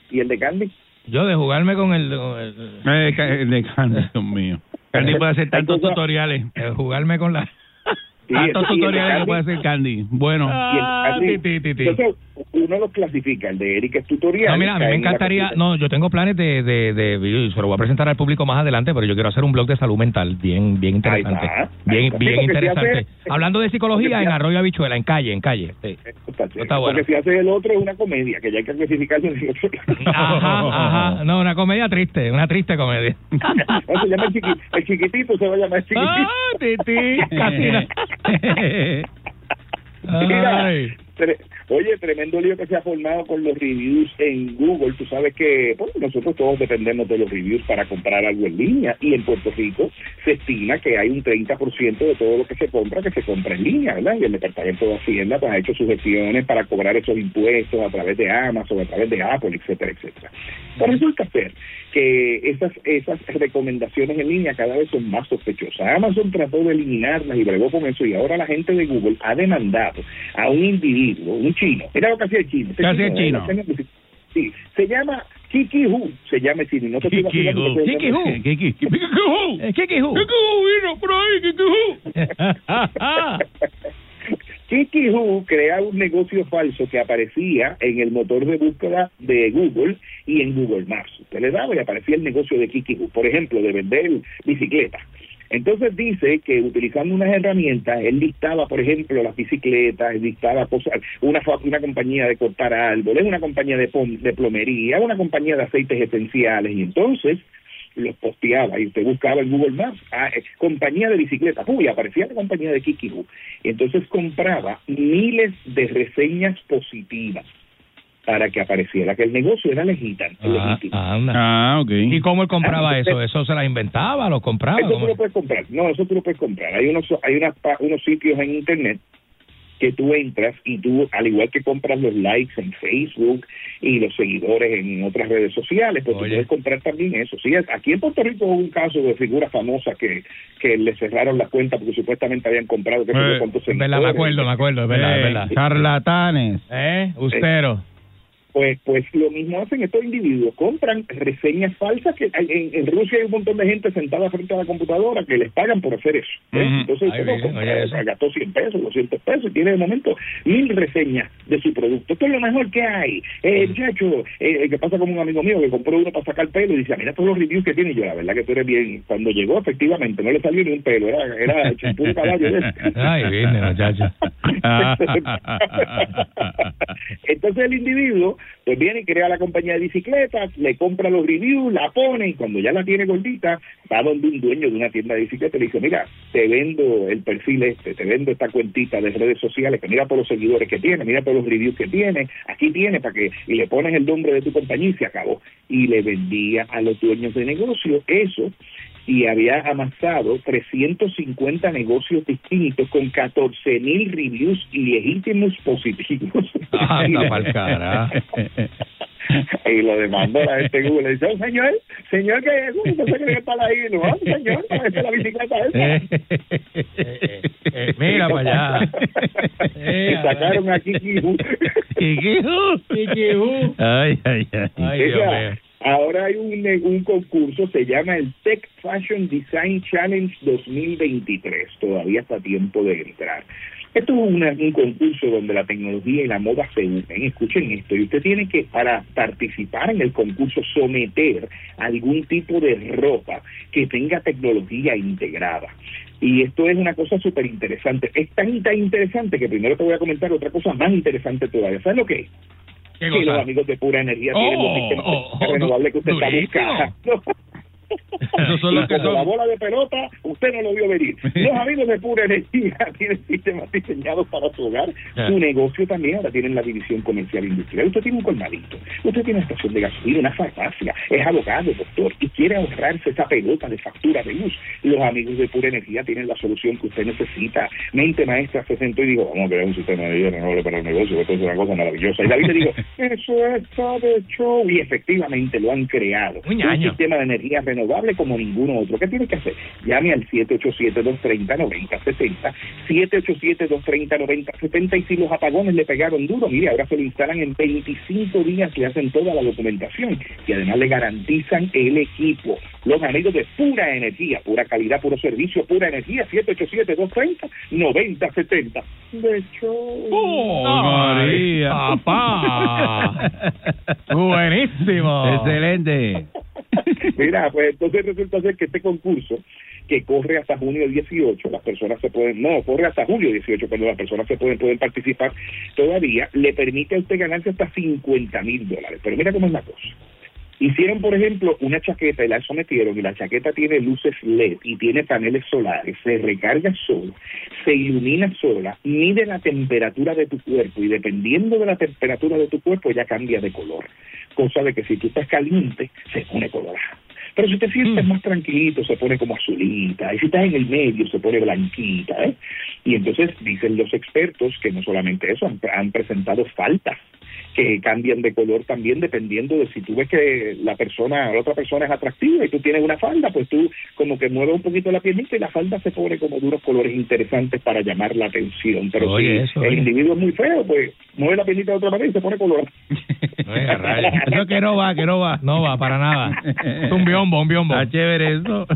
¿Y el de Candy? Yo de jugarme con el... con el- Eh, ca- de Candy, Dios mío. Candy puede hacer tantos Entonces- tutoriales. de jugarme con la... Tantos tutoriales que puede hacer Candy. Bueno. y el Candy- ti, ti, ti. Entonces, uno los clasifica, el de Eric es tutorial. No, mira, a mí me encantaría, no, yo tengo planes de, de, de, se lo voy a presentar al público más adelante, pero yo quiero hacer un blog de salud mental bien, bien interesante, bien, bien interesante. Hablando de psicología en Arroyo Habichuela, en calle, en calle. sí. Está bueno. Porque si haces el otro es una comedia, que ya hay que clasificarlo en el otro. Ajá, ajá, no, una comedia triste, una triste comedia. No, se llama el, chiqui- el chiquitito, se va a llamar el chiquitito. Ah, titi, Mira, Ay. tre- oye, tremendo lío que se ha formado con los reviews en Google. Tú sabes que nosotros todos dependemos de los reviews para comprar algo en línea y en Puerto Rico se estima que hay un 30% de todo lo que se compra que se compra en línea, ¿verdad? Y el Departamento de Hacienda pues, ha hecho sus gestiones para cobrar esos impuestos a través de Amazon, a través de Apple, etcétera, etcétera. Pues resulta ser que esas esas recomendaciones en línea cada vez son más sospechosas. Amazon trató de eliminarlas y bregó con eso y ahora la gente de Google ha demandado a un individuo, un chino. Mira lo que hacía el chino. Ese ¿Qué hacía el ¿verdad? chino? Tiene- Sí, se llama Kiki Hu, se llama el chino. No te Kiki Hu. Kiki Hu. Kiki Kiki Hu. Eh, Kiki Hu. Kiki Hu vino por ahí, Kiki Hu. Kiki Hu crea un negocio falso que aparecía en el motor de búsqueda de Google y en Google Maps. Usted le daba y aparecía el negocio de Kiki Hu, por ejemplo, de vender bicicletas. Entonces dice que utilizando unas herramientas, él listaba, por ejemplo, las bicicletas, él listaba cosas, una, una compañía de cortar árboles, una compañía de, plomería, una compañía de aceites esenciales, y entonces los posteaba y usted buscaba en Google Maps, ah, eh, compañía de bicicletas, uy, aparecía la compañía de Kikibu. Y entonces compraba miles de reseñas positivas para que apareciera que el negocio era legítimo. Ah. Ah, ok. ¿Y cómo él compraba Ah, eso? ¿Eso se la inventaba? ¿Lo compraba? Eso tú lo puedes comprar. No, eso tú lo puedes comprar. Hay unos hay unas pa- unos sitios en internet que tú entras y tú, al igual que compras los likes en Facebook y los seguidores en otras redes sociales, pues tú puedes comprar también eso. Sí, aquí en Puerto Rico hubo un caso de figura famosa que, que le cerraron la cuenta porque supuestamente habían comprado Eh, verdad, me acuerdo, me acuerdo, es verdad, es Eh, verdad. Charlatanes. ¿Eh? Ustero. Pues, pues lo mismo hacen estos individuos, compran reseñas falsas que hay- en, en Rusia hay un montón de gente sentada frente a la computadora que les pagan por hacer eso. ¿eh? Entonces Ay, bien, compra, o sea, gastó 100 pesos, 200 pesos y tiene de momento mil reseñas de su producto. Esto es lo mejor que hay. Eh, muchacho, eh, que pasa como un amigo mío que compró uno para sacar pelo y dice, "Ah, mira todos los reviews que tiene. Y yo, la verdad que tú eres bien. Cuando llegó, efectivamente, no le salió ni un pelo, era, era champú de caballo. ¿ves? Ay, bien, muchacho. Entonces el individuo pues viene y crea la compañía de bicicletas, le compra los reviews, la pone y cuando ya la tiene gordita, va donde un dueño de una tienda de bicicletas y le dice, mira, te vendo el perfil este, te vendo esta cuentita de redes sociales, que mira por los seguidores que tiene, mira por los reviews que tiene, aquí tiene para que, y le pones el nombre de tu compañía y se acabó. Y le vendía a los dueños de negocio eso y había amasado 350 negocios distintos con 14 mil reviews legítimos positivos. Anda pa'l carajo. y lo demandó la gente Google. Le dice, "Oh, señor, señor, ¿qué es eso? ¿Usted se cree que está ahí? No, señor, esta es la bicicleta esa. Eh, eh, mira para allá. Eh, y sacaron a Kiki Hu. Kiki Hu. Kiki Hu. Ay, ay, ay. Ay, Dios mío. Ahora hay un, un concurso, se llama el Tech Fashion Design Challenge 2023. Todavía está tiempo de entrar. Esto es una- un concurso donde la tecnología y la moda se unen. Escuchen esto. Y usted tiene que, para participar en el concurso, someter algún tipo de ropa que tenga tecnología integrada. Y esto es una cosa súper interesante. Es tan, tan interesante que primero te voy a comentar otra cosa más interesante todavía. ¿Sabes lo que es? ¿Qué que los amigos de pura energía Oh, tienen los sistemas oh, oh, renovables que usted está buscando. Esos son los que como la son. bola de pelota, usted no lo vio venir. Los amigos de pura energía tienen sistemas diseñados para su hogar. Ya. Su negocio también ahora tienen la división comercial e industrial. Usted tiene un colmadito, usted tiene una estación de gasolina, una farmacia, es abogado, doctor, y quiere ahorrarse esa pelota de factura de luz. Los amigos de pura energía tienen la solución que usted necesita. Mente maestra se sentó y dijo, vamos a crear un sistema de energía renovable para el negocio, esto es una cosa maravillosa. Y David le dijo, eso está de show. Y efectivamente lo han creado. Un. Un sistema de energía renovable renovable como ninguno otro. ¿Qué tiene que hacer? Llame al 787-230-9070, 787-230-9070 y si los apagones le pegaron duro, mire, ahora se lo instalan en 25 días, le hacen toda la documentación y además le garantizan el equipo. Los amigos de Pura Energía, pura calidad, puro servicio, pura energía, 787-230-9070. De hecho... ¡Oh, María! ¡Papá! Buenísimo. Excelente. Mira, pues entonces resulta ser que este concurso que corre hasta junio 18, las personas se pueden, no, corre hasta julio 18, cuando las personas se pueden, pueden participar todavía, le permite a usted ganarse hasta 50 mil dólares. Pero mira cómo es la cosa. Hicieron, por ejemplo, una chaqueta y la sometieron y la chaqueta tiene luces LED y tiene paneles solares, se recarga sola, se ilumina sola, mide la temperatura de tu cuerpo y dependiendo de la temperatura de tu cuerpo ya cambia de color. Cosa de que si tú estás caliente, se pone colorado. Pero si te sientes más tranquilito, se pone como azulita. Y si estás en el medio, se pone blanquita. ¿eh? Y entonces dicen los expertos que no solamente eso, han, han presentado faltas que cambian de color también dependiendo de si tú ves que la persona, la otra persona es atractiva y tú tienes una falda, pues tú como que mueves un poquito la piernita y la falda se pone como de unos colores interesantes para llamar la atención. Pero Oye, si eso, el oye. individuo es muy feo, pues mueve la piernita de otra manera y se pone color. Eso que no va, que no va. No va para nada. Es un biombo, un biombo. Está chévere eso.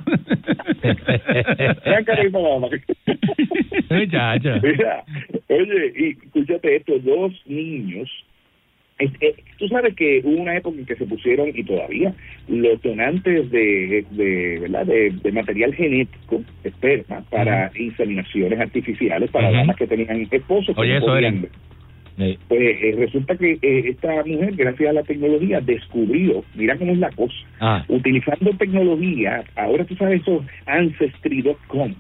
Mira, oye, y escúchate esto, dos niños. Tú sabes que hubo una época en que se pusieron, y todavía, los donantes de, de, ¿verdad? de, de material genético, esperma, para inseminaciones artificiales, para Ujú. damas que tenían esposos. Oye, eso Sí. Pues eh, resulta que eh, esta mujer, gracias a la tecnología, descubrió, mira cómo es la cosa, Ah. utilizando tecnología, ahora tú sabes eso, Ancestry.com,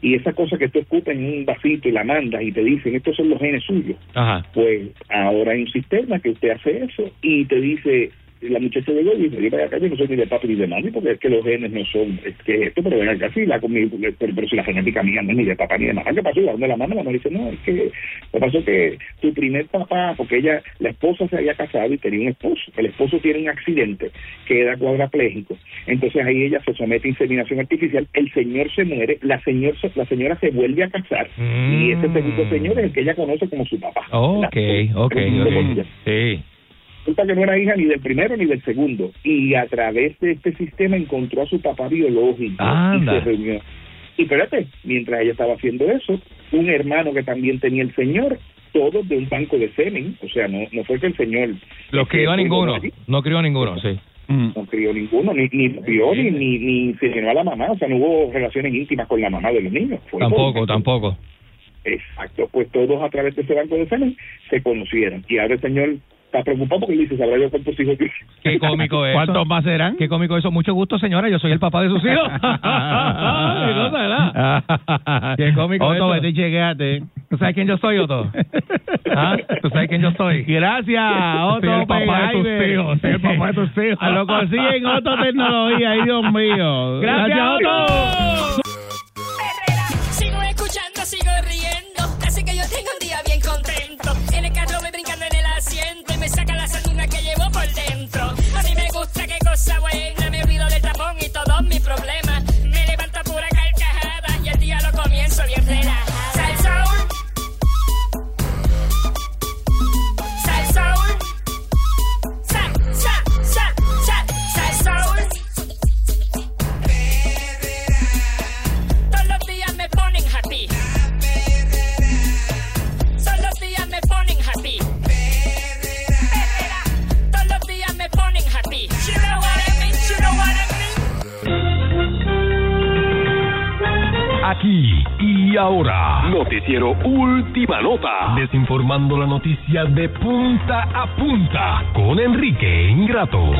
y esa cosa que tú escupas en un vasito y la mandas y te dicen, estos son los genes suyos, Ajá. pues ahora hay un sistema que usted hace eso y te dice, la muchacha llegó y dice, yo para acá yo no soy ni de papi ni de mami porque es que los genes no son, es que esto, pero ven acá, sí, la comí, pero, pero si la genética mía no es ni de papá ni de mamá, ¿qué pasó? ¿Y a dónde la mamá? La mamá dice, no, es que lo pasó que tu primer papá, porque ella, la esposa se había casado y tenía un esposo, el esposo tiene un accidente, queda cuadraplégico, entonces ahí ella se somete a inseminación artificial, el señor se muere, la, señor, la señora se vuelve a casar y ese segundo señor es el que ella conoce como su papá. Ok, ok, ok. Sí. Resulta que no era hija ni del primero ni del segundo. Y a través de este sistema encontró a su papá biológico Anda. y se reunió. Y espérate, mientras ella estaba haciendo eso, un hermano que también tenía el señor, todos de un banco de semen, o sea, no, no fue que el señor... Los crió a ninguno. No crió a ninguno, sí. No crió ninguno, ni, ni crió, ni, ni, ni inseminó a la mamá, o sea, no hubo relaciones íntimas con la mamá de los niños. Fue Tampoco, tampoco. Exacto, pues todos a través de ese banco de semen se conocieron. Y ahora el señor está preocupado porque él dice, sabrá yo cuántos hijos tiene. Qué cómico es. ¿Cuántos más serán? Qué cómico eso. Mucho gusto, señora. Yo soy el papá de sus hijos. Qué cosa, ¿verdad? Qué cómico Otto, eso. vete y chequeate. ¿Tú sabes quién yo soy, Otto? ¿Ah? ¿Tú sabes quién yo soy? Gracias, Otto Soy el papá de tus hijos. Soy el papá de tus hijos. A lo consiguen Otto Tecnología, ay Dios mío. Gracias, Otto. Gusta, y ahora, Noticiero Última Nota, desinformando la noticia de punta a punta con Enrique Ingrato.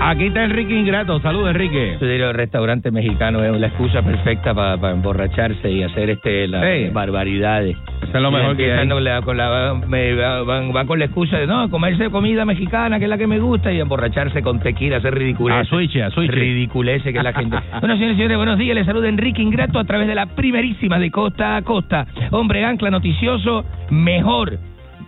Aquí está Enrique Ingrato. Saludos, Enrique. Yo diría el restaurante mexicano es la excusa perfecta para emborracharse y hacer este las Sí. barbaridades. Eso es lo mejor que hay. Empiezan con la- con la- me- van, van con la excusa de no comerse comida mexicana que es la que me gusta y emborracharse con tequila, hacer ridiculeces. A switch, a switch. Ridiculeces que es la gente. bueno, señores y señores, buenos días. Les saluda Enrique Ingrato a través de la primerísima de costa a costa. Hombre ancla noticioso, mejor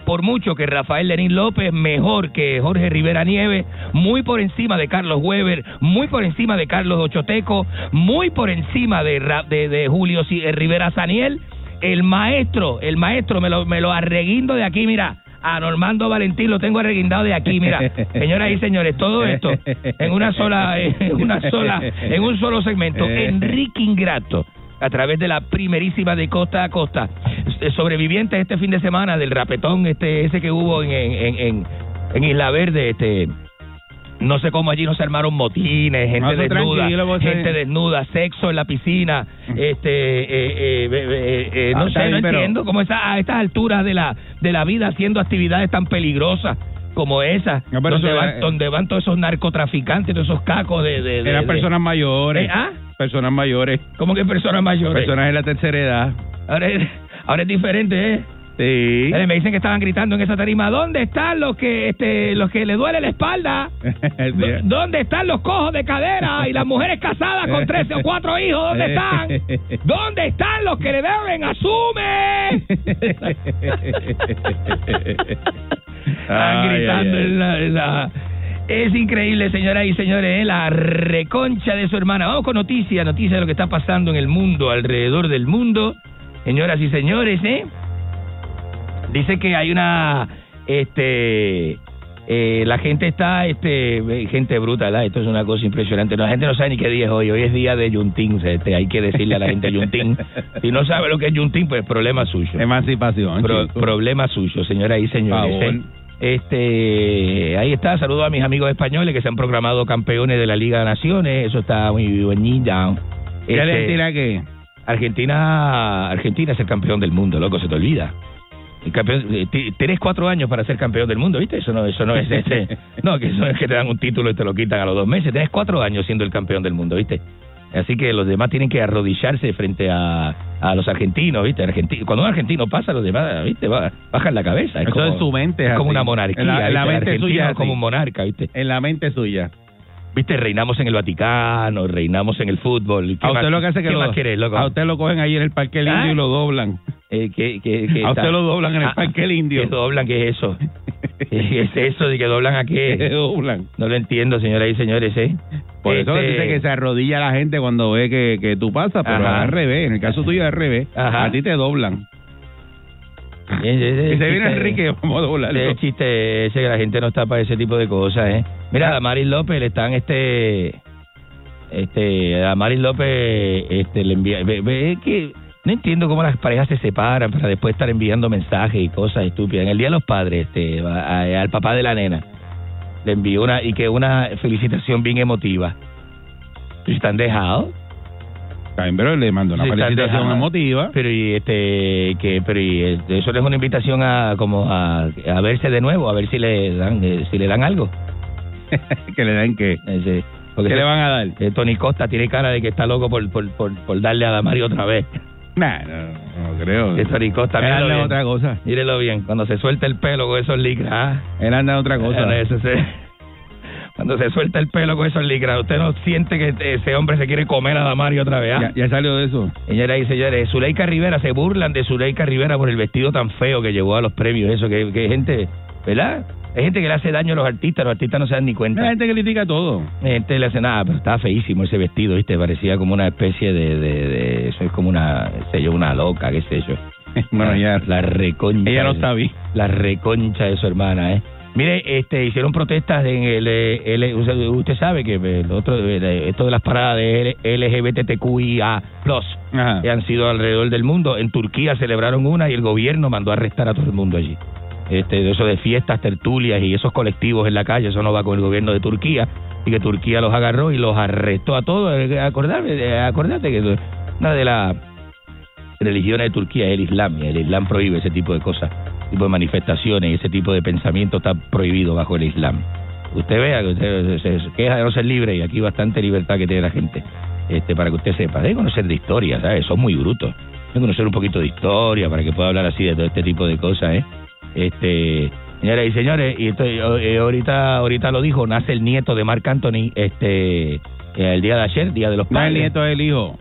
por mucho que Rafael Lenín López, mejor que Jorge Rivera Nieves, muy por encima de Carlos Weber, muy por encima de Carlos Ochoteco, muy por encima de, Ra- de, de Julio eh, Rivera Saniel, el maestro, el maestro, me lo, me lo arreguindo de aquí, mira. A Normando Valentín lo tengo arreguindado de aquí, mira. Señoras y señores, todo esto en una sola, en una sola, en un solo segmento. Enrique Ingrato, a través de la primerísima de costa a costa. Eh, Sobrevivientes este fin de semana del rapetón este ese que hubo en, en, en, en- Isla Verde, este no sé cómo allí no se armaron motines, gente No, desnuda, gente desnuda, sexo en la piscina, este, eh, eh, eh, eh, Ah, no está sé, no pero- entiendo cómo está a estas alturas de la de la vida haciendo actividades tan peligrosas como esa, No, donde, van, donde van todos esos narcotraficantes, todos esos cacos de... de, de- Eran de- personas mayores. Eh, ¿ah? Personas mayores. ¿Cómo que personas mayores? Personas de la tercera edad. Ahora es, ahora es diferente, ¿eh? Sí. Me dicen que estaban gritando en esa tarima, ¿dónde están los que este los que le duele la espalda? ¿Dó- ¿Dónde están los cojos de cadera y las mujeres casadas con tres o cuatro hijos? ¿Dónde están? ¿Dónde están los que le deben? ¡Asume! Están Ay, gritando ay, ay. en la- en la- Es increíble, señoras y señores, ¿eh? la reconcha de su hermana. Vamos con noticias, noticias de lo que está pasando en el mundo, alrededor del mundo. Señoras y señores, ¿eh? Dice que hay una, este, eh, la gente está, este, eh, gente bruta, ¿verdad? Esto es una cosa impresionante. No, la gente no sabe ni qué día es hoy. Hoy es día de Yuntín, este, hay que decirle a la gente Yuntín. Si no sabe lo que es Yuntín, pues problema suyo. Emancipación. Pro- problema suyo, señoras y señores. Este, ahí está, saludo a mis amigos españoles que se han proclamado campeones de la Liga de Naciones, eso está muy bonita. ¿Qué Este, Argentina qué? Argentina, Argentina es el campeón del mundo, loco, se te olvida. El campeón, eh, tienes cuatro años para ser campeón del mundo, ¿viste? Eso no, eso no es ese, no, que eso es que te dan un título y te lo quitan a los dos meses. Tienes cuatro años siendo el campeón del mundo, ¿viste? Así que los demás tienen que arrodillarse frente a, a los argentinos, ¿viste? Argenti- Cuando un argentino pasa, los demás, ¿viste? Ba- Bajan la cabeza. Es Eso como, en su mente es es como así. una monarquía. En la- mente argentino suya es es como un monarca, ¿viste? En la mente suya. ¿Viste? Reinamos en el Vaticano, reinamos en el fútbol. ¿Qué A usted más- lo que hace que ¿Qué lo, más quieres, loco? a usted lo cogen ahí en el Parque Indio ¿Ah? y lo doblan. Eh, que, que, que A usted lo doblan en el Ah, Parque El Indio. ¿Qué doblan? ¿Qué es eso? ¿Qué es eso de que doblan a ¿Qué qué? doblan? No lo entiendo, señoras y señores, ¿eh? Por eso Este, dice que se arrodilla la gente cuando ve que, que tú pasas, pero Ajá. al revés. En el caso tuyo es al revés. Ajá. A ti te doblan. ese- Y se viene Enrique, vamos a doblarlo. ese chiste ese que la gente no está para ese tipo de cosas, ¿eh? Mira, a Damaris López le están, este... Este, a Damaris López este, le envía... Ve, ve que... No entiendo cómo las parejas se separan para después estar enviando mensajes y cosas estúpidas. En el Día de los Padres, este, a- a- al papá de la nena, le envió una... Y que una felicitación bien emotiva. ¿Están dejados? También, pero le mandó una Sí, felicitación emotiva. Pero y este que pero y eh, eso es una invitación a como a, a verse de nuevo, a ver si le dan eh, si le dan algo. que le den que. Porque ¿Qué le van a dar? eh, Tony Costa tiene cara de que está loco por por, por, por darle a Damari otra vez. Nah, no, no creo. Eh, Tony Costa, Él anda bien. otra cosa. Mírelo bien, cuando se suelta el pelo con esos licras. ah. Él anda otra cosa. Eh, ese se- cuando se suelta el pelo con esos licras, usted no siente que ese hombre se quiere comer a Damari otra vez. ah? Ya, ya salió de eso. Señoras y señores, Zuleika Rivera, se burlan de Zuleika Rivera por el vestido tan feo que llevó a los premios, eso, que, que hay gente, ¿verdad? Hay gente que le hace daño a los artistas, los artistas no se dan ni cuenta. La gente critica todo. Hay gente le hace nada, pero estaba feísimo ese vestido, ¿viste? Parecía como una especie de, de, de- eso es como una, sé yo, una loca, qué sé yo. Bueno, La- ya. La reconcha. Ella no está bien. La reconcha de su hermana, ¿eh? Mire, este, hicieron protestas en el, eh, usted, sabe que el otro, eh, esto de las paradas de LGBTQIA+, que han sido alrededor del mundo. En Turquía celebraron una y el gobierno mandó a arrestar a todo el mundo allí. Este, eso de fiestas, tertulias y esos colectivos en la calle, eso no va con el gobierno de Turquía. Y que Turquía los agarró y los arrestó a todos. Eh, Acordate, eh, acordate que una de las religiones de Turquía es el Islam. Y el Islam prohíbe ese tipo de cosas, tipo de manifestaciones y ese tipo de pensamiento está prohibido bajo el Islam. Usted vea que usted se queja de no ser libre y aquí bastante libertad que tiene la gente. Este, para que usted sepa, debe conocer de historia, ¿sabes? Son muy brutos. Debe conocer un poquito de historia para que pueda hablar así de todo este tipo de cosas, ¿eh? Este, señoras y señores, y esto, eh, ahorita, ahorita lo dijo, nace el nieto de Marc Anthony, este, eh, el día de ayer, día de los No es padres. el nieto del hijo.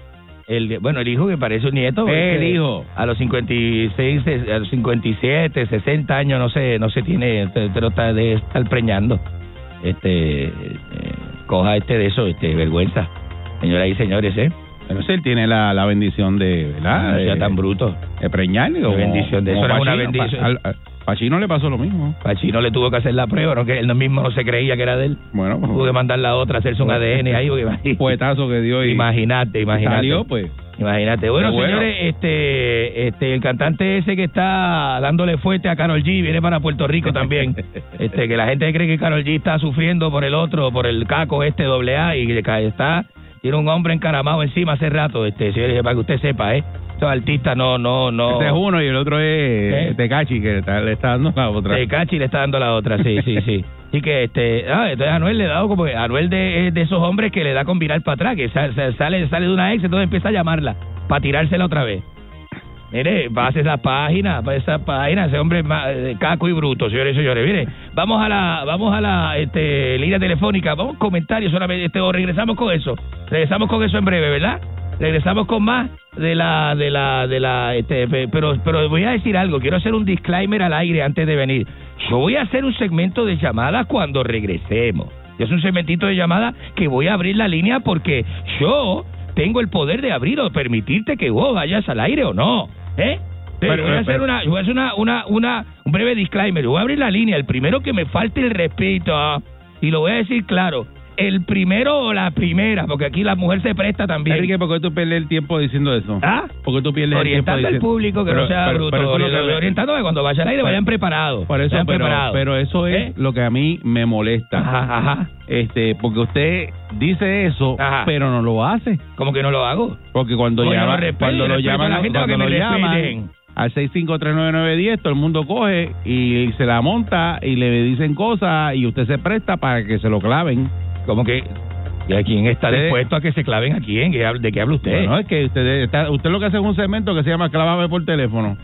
El, bueno, el hijo que parece un nieto. El este, hijo. A los 56, a los 57, 60 años, no sé, no se tiene, pero está de estar preñando. Este, eh, coja este de eso, este, vergüenza. Señoras y señores, ¿eh? Pero si él tiene la, la bendición de, ¿verdad? No sea tan bruto. De preñar. La bendición de eso era una bendición. Al, al- Pachino le pasó lo mismo. Pachino le tuvo que hacer la prueba, ¿no? que él mismo no se creía que era de él. Bueno, Tuvo que mandar la otra, hacerse un ADN ahí. porque- puetazo que dio y Imagínate, imagínate. salió, pues. Imagínate. Bueno, señores, este, este, el cantante ese que está dándole fuerte a Carol G viene para Puerto Rico también. este, que la gente cree que Carol G está sufriendo por el otro, por el caco este doble A y que está, tiene un hombre encaramado encima hace rato, este, señores, para que usted sepa, ¿eh? Estos artistas no, no, no. Este es uno y el otro es ¿Eh? Tecachi, que está- le está dando la otra. Tecachi le está dando la otra, sí, sí, sí. Así que, este, ah, entonces Anuel le ha dado como, Anuel de, de esos hombres que le da con virar para atrás, que sa- sa- sale, sale de una ex, entonces empieza a llamarla para tirársela otra vez. Mire, pase esa página, pase esa página, ese hombre es eh, caco y bruto, señores y señores. Mire, vamos a la, vamos a la este, línea telefónica, vamos comentarios solamente, este, o regresamos con eso, regresamos con eso en breve, ¿verdad? Regresamos con más de la, de la, de la, este, pe- pero, pero voy a decir algo, quiero hacer un disclaimer al aire antes de venir. Yo voy a hacer un segmento de llamadas cuando regresemos. Es un segmentito de llamada que voy a abrir la línea porque yo tengo el poder de abrir o permitirte que vos vayas al aire o no, ¿eh? Pero, voy a hacer una, voy a hacer una, una, una, un breve disclaimer. Voy a abrir la línea. El primero que me falte el respeto, y lo voy a decir claro, el primero o la primera, porque aquí la mujer se presta también. Enrique, ¿por qué tú pierdes el tiempo diciendo eso? ¿Ah? ¿Por qué tú pierdes Orientando el al tiempo diciendo público que Pero- no sea pero- bruto. pero orientando que cuando vaya al aire vayan preparados. Por eso, preparados. pero eso es ¿Eh? lo que a mí me molesta. Ajá, ajá. Este, porque usted dice eso, Ajá. pero no lo hace. ¿Cómo que no lo hago? Porque cuando Oye, llama, no cuando lo a llaman, la gente cuando lo llaman al 6539910, todo el mundo coge y se la monta y le dicen cosas y usted se presta para que se lo claven. Como que ¿Y a quién está dispuesto a que se claven a quién? ¿Qué hab- ¿De qué habla usted? Bueno, es que usted está, usted lo que hace es un segmento que se llama Clávame por teléfono.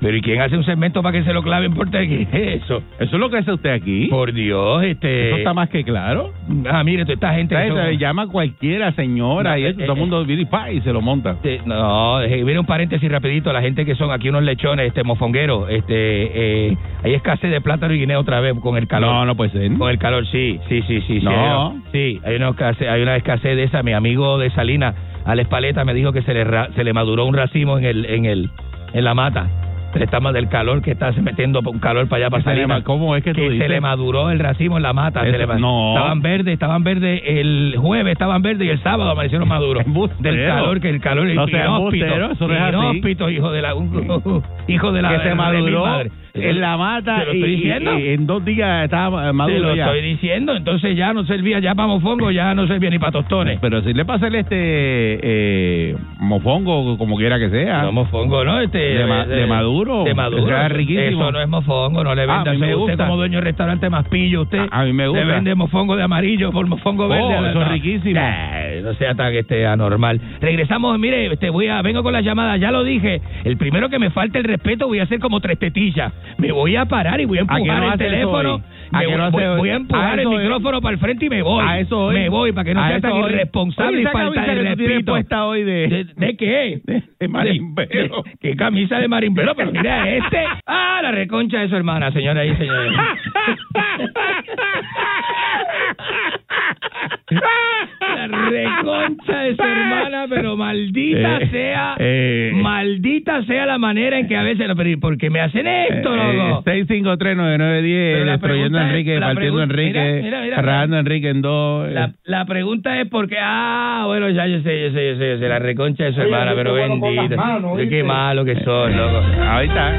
¿Pero y quién hace un segmento para que se lo claven por? ¿Qué es eso? Eso es lo que hace usted aquí. Por Dios, este... Eso está más que claro. Ah, mire, toda esta gente... llama a cualquiera señora No, y eh, eso, eh, todo el mundo viene y, pa, y se lo monta. Este, no, viene un paréntesis rapidito, la gente que son aquí unos lechones, este mofongueros, este, eh, hay escasez de plátano y guineo otra vez con el calor. No, no puede ser. Con el calor, sí, sí, sí, sí. sí, No. sí, hay una escasez, hay una escasez de esa. Mi amigo de Salinas, Alex Paleta, me dijo que se le, ra- se le maduró un racimo en el, en el, en la mata. Está más del calor que está se metiendo un calor para allá para ma- ¿Cómo es que tú que dices? se le maduró el racimo en la mata. se le no. Estaban verdes, estaban verdes. El jueves estaban verdes y el sábado amanecieron maduros. Del calor, que el calor No sea inhóspito, eso no es así. hijo de la... hijo de la... que de se mi maduró madre. En la mata Te lo estoy y- diciendo. y en dos días estaba Te maduro lo ya. estoy diciendo, entonces ya no servía ya para mofongo, ya no servía ni para tostones. Pero si le pasa el este eh, mofongo, como quiera que sea. No mofongo, ¿no? Este, De ma- de Maduro. De Maduro. Eso es riquísimo. Eso no es mofongo, no le Ah, venda. usted como dueño de restaurante más pillo, usted. A- a mí me gusta. Le vende mofongo de amarillo por mofongo Oh, verde. eso es riquísimo. Eh, no sea tan este anormal. Regresamos, mire, este voy a vengo con las llamadas, ya lo dije. El primero que me falta el respeto voy a hacer como tres tetillas. Me voy a parar y voy a ¿A qué empujar no el teléfono. ¿A Me voy, no voy- a A empujar el hoy. micrófono para el frente y me voy. A eso hoy. Me voy para que no sea tan hoy. irresponsable y falta de respeto. hoy de- ¿De, de qué? de marimbero. ¿De- ¿Qué camisa de marimbero? Pero mira este. Ah, la reconcha de su hermana, señora y señores. La reconcha de su hermana, pero maldita Eh, sea, eh. maldita sea la manera en que a veces, pero ¿por qué me hacen esto, loco? Eh, 6539910, Pero la destruyendo a Enrique, partiendo a Enrique, a Enrique en dos. La, eh. la pregunta es porque, ah, bueno, ya yo sé, yo sé, yo sé, yo sé, la reconcha de su Oye, hermana, pero bendita. manos, Qué malo que son, loco. Ahí está.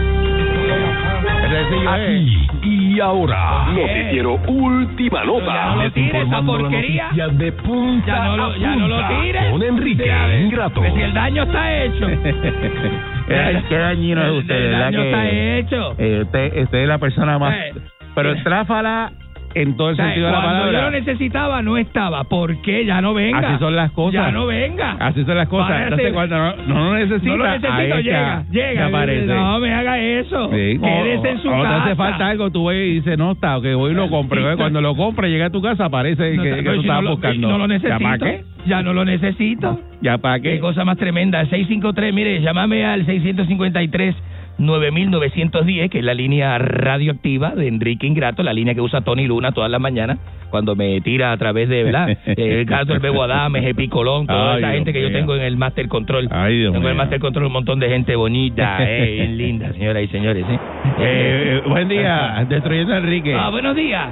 Aquí y ahora. Noticiero Última Ya no Nota. lo tires, esa porquería. de punta Ya no lo, a ya no lo punta. tires. Con Enrique Ingrato. pues si el daño está hecho. Qué, dañino es El- usted, el ¿verdad? daño que, está hecho. eh, usted, usted es la persona más. Eh, Pero eh. tráfala en todo el O sea, sentido de la cuando yo palabra. lo necesitaba, no estaba. ¿Por qué? Ya no venga. Así son las cosas. Ya no venga. Así son las cosas. Entonces, cuando no, no lo necesita, no lo necesito, llega, llega. aparece. No me haga eso. Sí, Quédese en su cuando casa. te hace falta algo, tú ves y dices, no está, que voy y lo compro. Entonces, Cuando lo compra, llega a tu casa, aparece No, que, no, que tú no estabas lo- buscando. No lo necesito. ¿Ya para qué? Ya no lo necesito. ¿Ya para Qué qué? cosa más tremenda. 653, mire, llámame al 653 9910, que es la línea radioactiva de Enrique Ingrato, la línea que usa Tony Luna todas las mañanas cuando me tira a través de, ¿verdad? Eh, el caso del Bebo Adames, el Picolón, toda Ay, esa Dios gente que yo tengo en el Master Control. Ay, Dios tengo en el. Master Control un montón de gente bonita, eh, linda, señoras y señores. ¿eh? Eh, eh, buen día, destruyendo a Enrique. Ah, buenos días.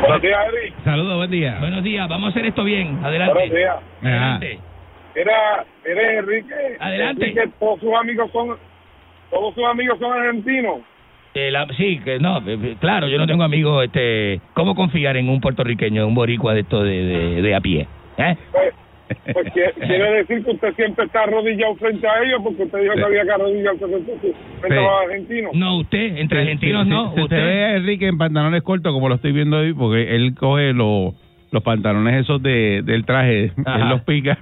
Buenos días, Eric. Saludos, buen día. Buenos días, vamos a hacer esto bien. Adelante. Buenos días. Adelante. Era, eres Enrique. Adelante. Enrique, todos sus amigos son, todos sus amigos son argentinos. Eh, la- sí, que no, eh, eh, claro, yo no tengo amigos, este, ¿cómo confiar en un puertorriqueño, un boricua de esto de, de, de a pie? ¿Eh? Pues, pues quiere, decir que usted siempre está arrodillado frente a ellos porque usted dijo que había que arrodillarse frente, a los argentinos. No, usted, entre Sí, argentinos sí, no, usted. ve a Enrique en pantalones cortos, como lo estoy viendo hoy, porque él coge los los pantalones esos de, del traje, Ajá. él los pica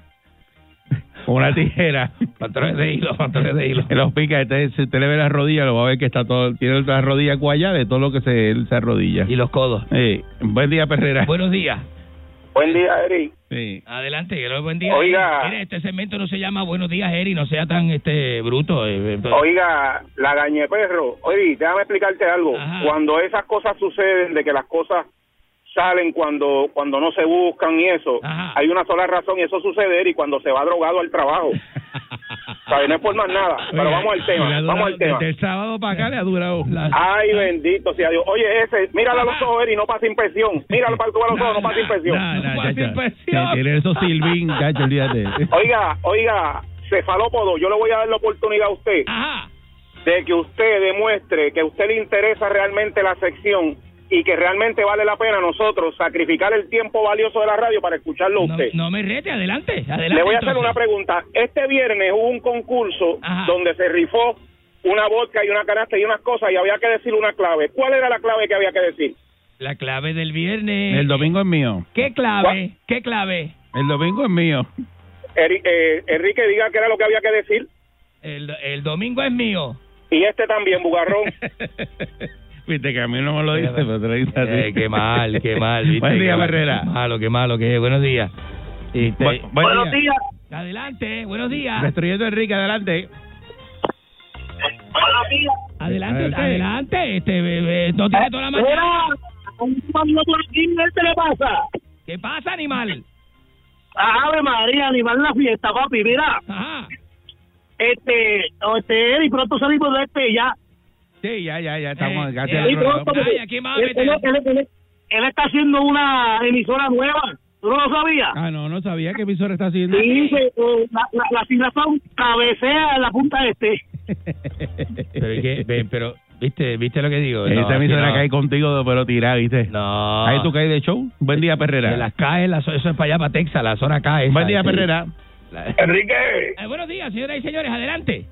con una tijera. Pantalones de hilo, pantalones de hilo. Él los pica, entonces si usted le ve las rodillas, lo va a ver que está todo, tiene las rodillas guayas de todo lo que se, se arrodilla. Y los codos. Sí. Buen día, Perrera. Buenos días. Buen día, Eric. Sí. Adelante, que lo- buen día. Oiga. Mire, este segmento no se llama Buenos días, Eri, no sea tan este bruto. eh, eh, Oiga, la gañe perro. Oye, déjame explicarte algo. Cuando esas cosas suceden, de que las cosas salen cuando cuando no se buscan y eso, hay una sola razón y eso sucede y cuando se va drogado al trabajo. ¿Sabes? No es por más nada. Pero Oiga, vamos al tema. durado- Vamos al tema. Desde el sábado para acá le ha durado. Ay, bendito sea Dios. Oye, ese, míralo a los ojos, Eri, no pasa impresión. Míralo para que tú veas los ojos, no pasa impresión. Nah, chacho. Sí, Tiene esos silbín, chacho, olvídate. Oiga, oiga, cefalópodo, yo le voy a dar la oportunidad a usted de que usted demuestre que a usted le interesa realmente la sección y que realmente vale la pena nosotros sacrificar el tiempo valioso de la radio para escucharlo a no, usted. no me rete, adelante, adelante. Le voy a hacer entonces. una pregunta. Este viernes hubo un concurso donde se rifó una vodka y una canasta y unas cosas y había que decir una clave. ¿Cuál era la clave que había que decir? La clave del viernes. El domingo es mío. ¿Qué clave? ¿Qué clave? El domingo es mío. Eri- eh, Enrique, diga qué era lo que había que decir. El, el domingo es mío. Y este también, bugarrón. Viste que a mí no me lo dice, pero te lo dice a ti. Eh, qué mal, qué mal. ¿viste? Buen día, Qué. Qué malo, qué malo, qué buenos días. Este, Bu- buen Buenos día. Adelante, buenos días. Destruyendo Enrique, adelante. Adelante, Adelante. adelante. Este bebé no tiene toda la mañana. ¿Qué le pasa? ¿Qué pasa, animal? Ave María, animal en la fiesta, papi, mira. Este, este, Eddie, pronto salimos de este ya. Sí, ya, ya, ya estamos Eh, eh, Ay, aquí más, él, vete. él- él- él- él está haciendo una emisora nueva. ¿Tú no lo sabías? Ah, no, no sabía que emisora está haciendo. Sí, eh, la, la, la sigla son cabecea en la punta este. Pero, ¿y qué? Pero ¿viste, ¿viste lo que digo? Esa No, emisora no. cae contigo, pero tirada, ¿viste? No. Ahí tú caes de show. Buen día, Perrera. De las CAE, la eso es para allá, para Texas, la zona CAE. Buen día, Perrera. Enrique, Eh, buenos días, señoras y señores, adelante.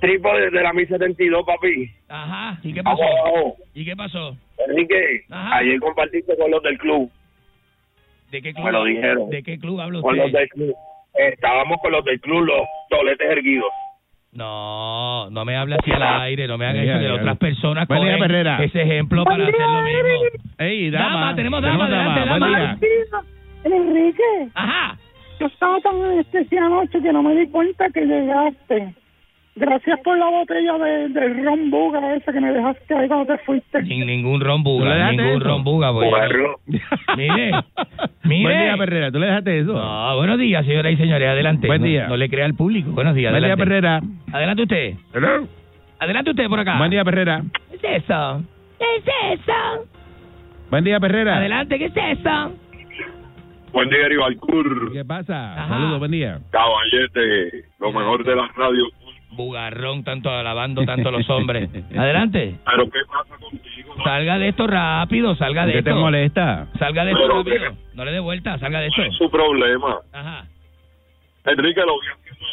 Tripo de, de la 1072, papi. Ajá, ¿y qué pasó? Vamos, vamos. ¿Y qué pasó? Enrique, Ajá. ayer compartiste con los del club. ¿De qué club? Me lo dijeron. ¿De qué club habla Con los del club. Estábamos con los del club, los toletes erguidos. No, no me hable así al aire, no me haga Ay, eso ay. otras personas Perrera. ese ejemplo para hacer lo mismo. Ey, dama. Dama, tenemos dama, Buen dama. día. Enrique. Ajá. Yo estaba tan anestesiada anoche que no me di cuenta que llegaste. Gracias por la botella de, del ron buga esa que me dejaste ahí cuando te fuiste. Sin ningún ron ¿Tú le buga, dejaste ningún eso? ron buga. pues. Mire, mire. Buen día, Perrera. ¿Tú le dejaste eso? No, buenos días, señoras y señores, adelante. Buen No- día. No, le crea al público. Buenos días, Buen día, adelante. Perrera. Adelante usted. Adelante usted por acá. Buen día, Perrera. ¿Qué es eso? ¿Qué es eso? Buen día, Perrera. Adelante, ¿qué es eso? Buen día, Rivalcur. ¿Qué pasa? Ajá. Saludos, buen día. Caballete, lo mejor de las radios. Bugarrón, tanto alabando tanto los hombres. Adelante. Pero ¿qué pasa contigo? Salga de esto rápido, salga de ¿Qué te esto. molesta? Salga de esto rápido. No le dé vuelta, salga de esto. ¿Cuál es su problema? Ajá. Enrique lo vi haciendo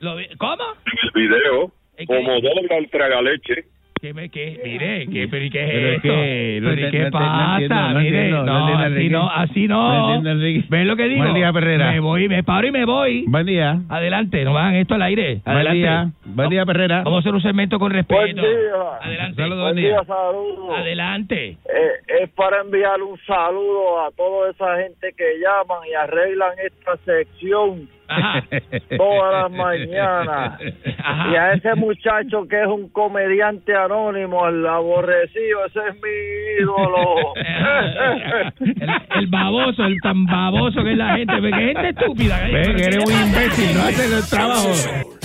Lo vi- ¿Cómo? en el video como dobla el tragaleche ¿Qué, me, qué, mire, ¿qué, pero ¿y qué es Pero es esto? que no ¿Pero ¿y qué no no pasa? entiendo, no mire, entiendo, no no, así no, así no. No. ¿Ves lo que digo? Buen día, Perrera. Me voy, me paro y me voy. Buen día. Adelante, no hagan esto al aire. Buen Adelante. día. Buen día, Perrera. Vamos a hacer un segmento con respeto. Buen día. Adelante. Saludos, buen día. saludos. Adelante. Eh, es para enviar un saludo a toda esa gente que llaman y arreglan esta sección todas las mañanas. Y a ese muchacho que es un comediante anónimo, el aborrecido, ese es mi ídolo. El, el baboso, el tan baboso que es la gente. Porque gente estúpida. Ve que eres un imbécil, no haces el trabajo.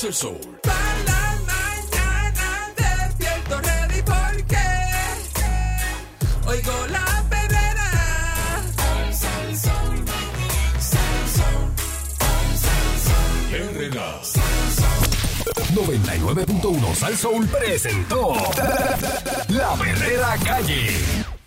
El sol. Para la mañana oigo la. Perrera. 99.1 Sal Soul presentó La Verdadera Calle.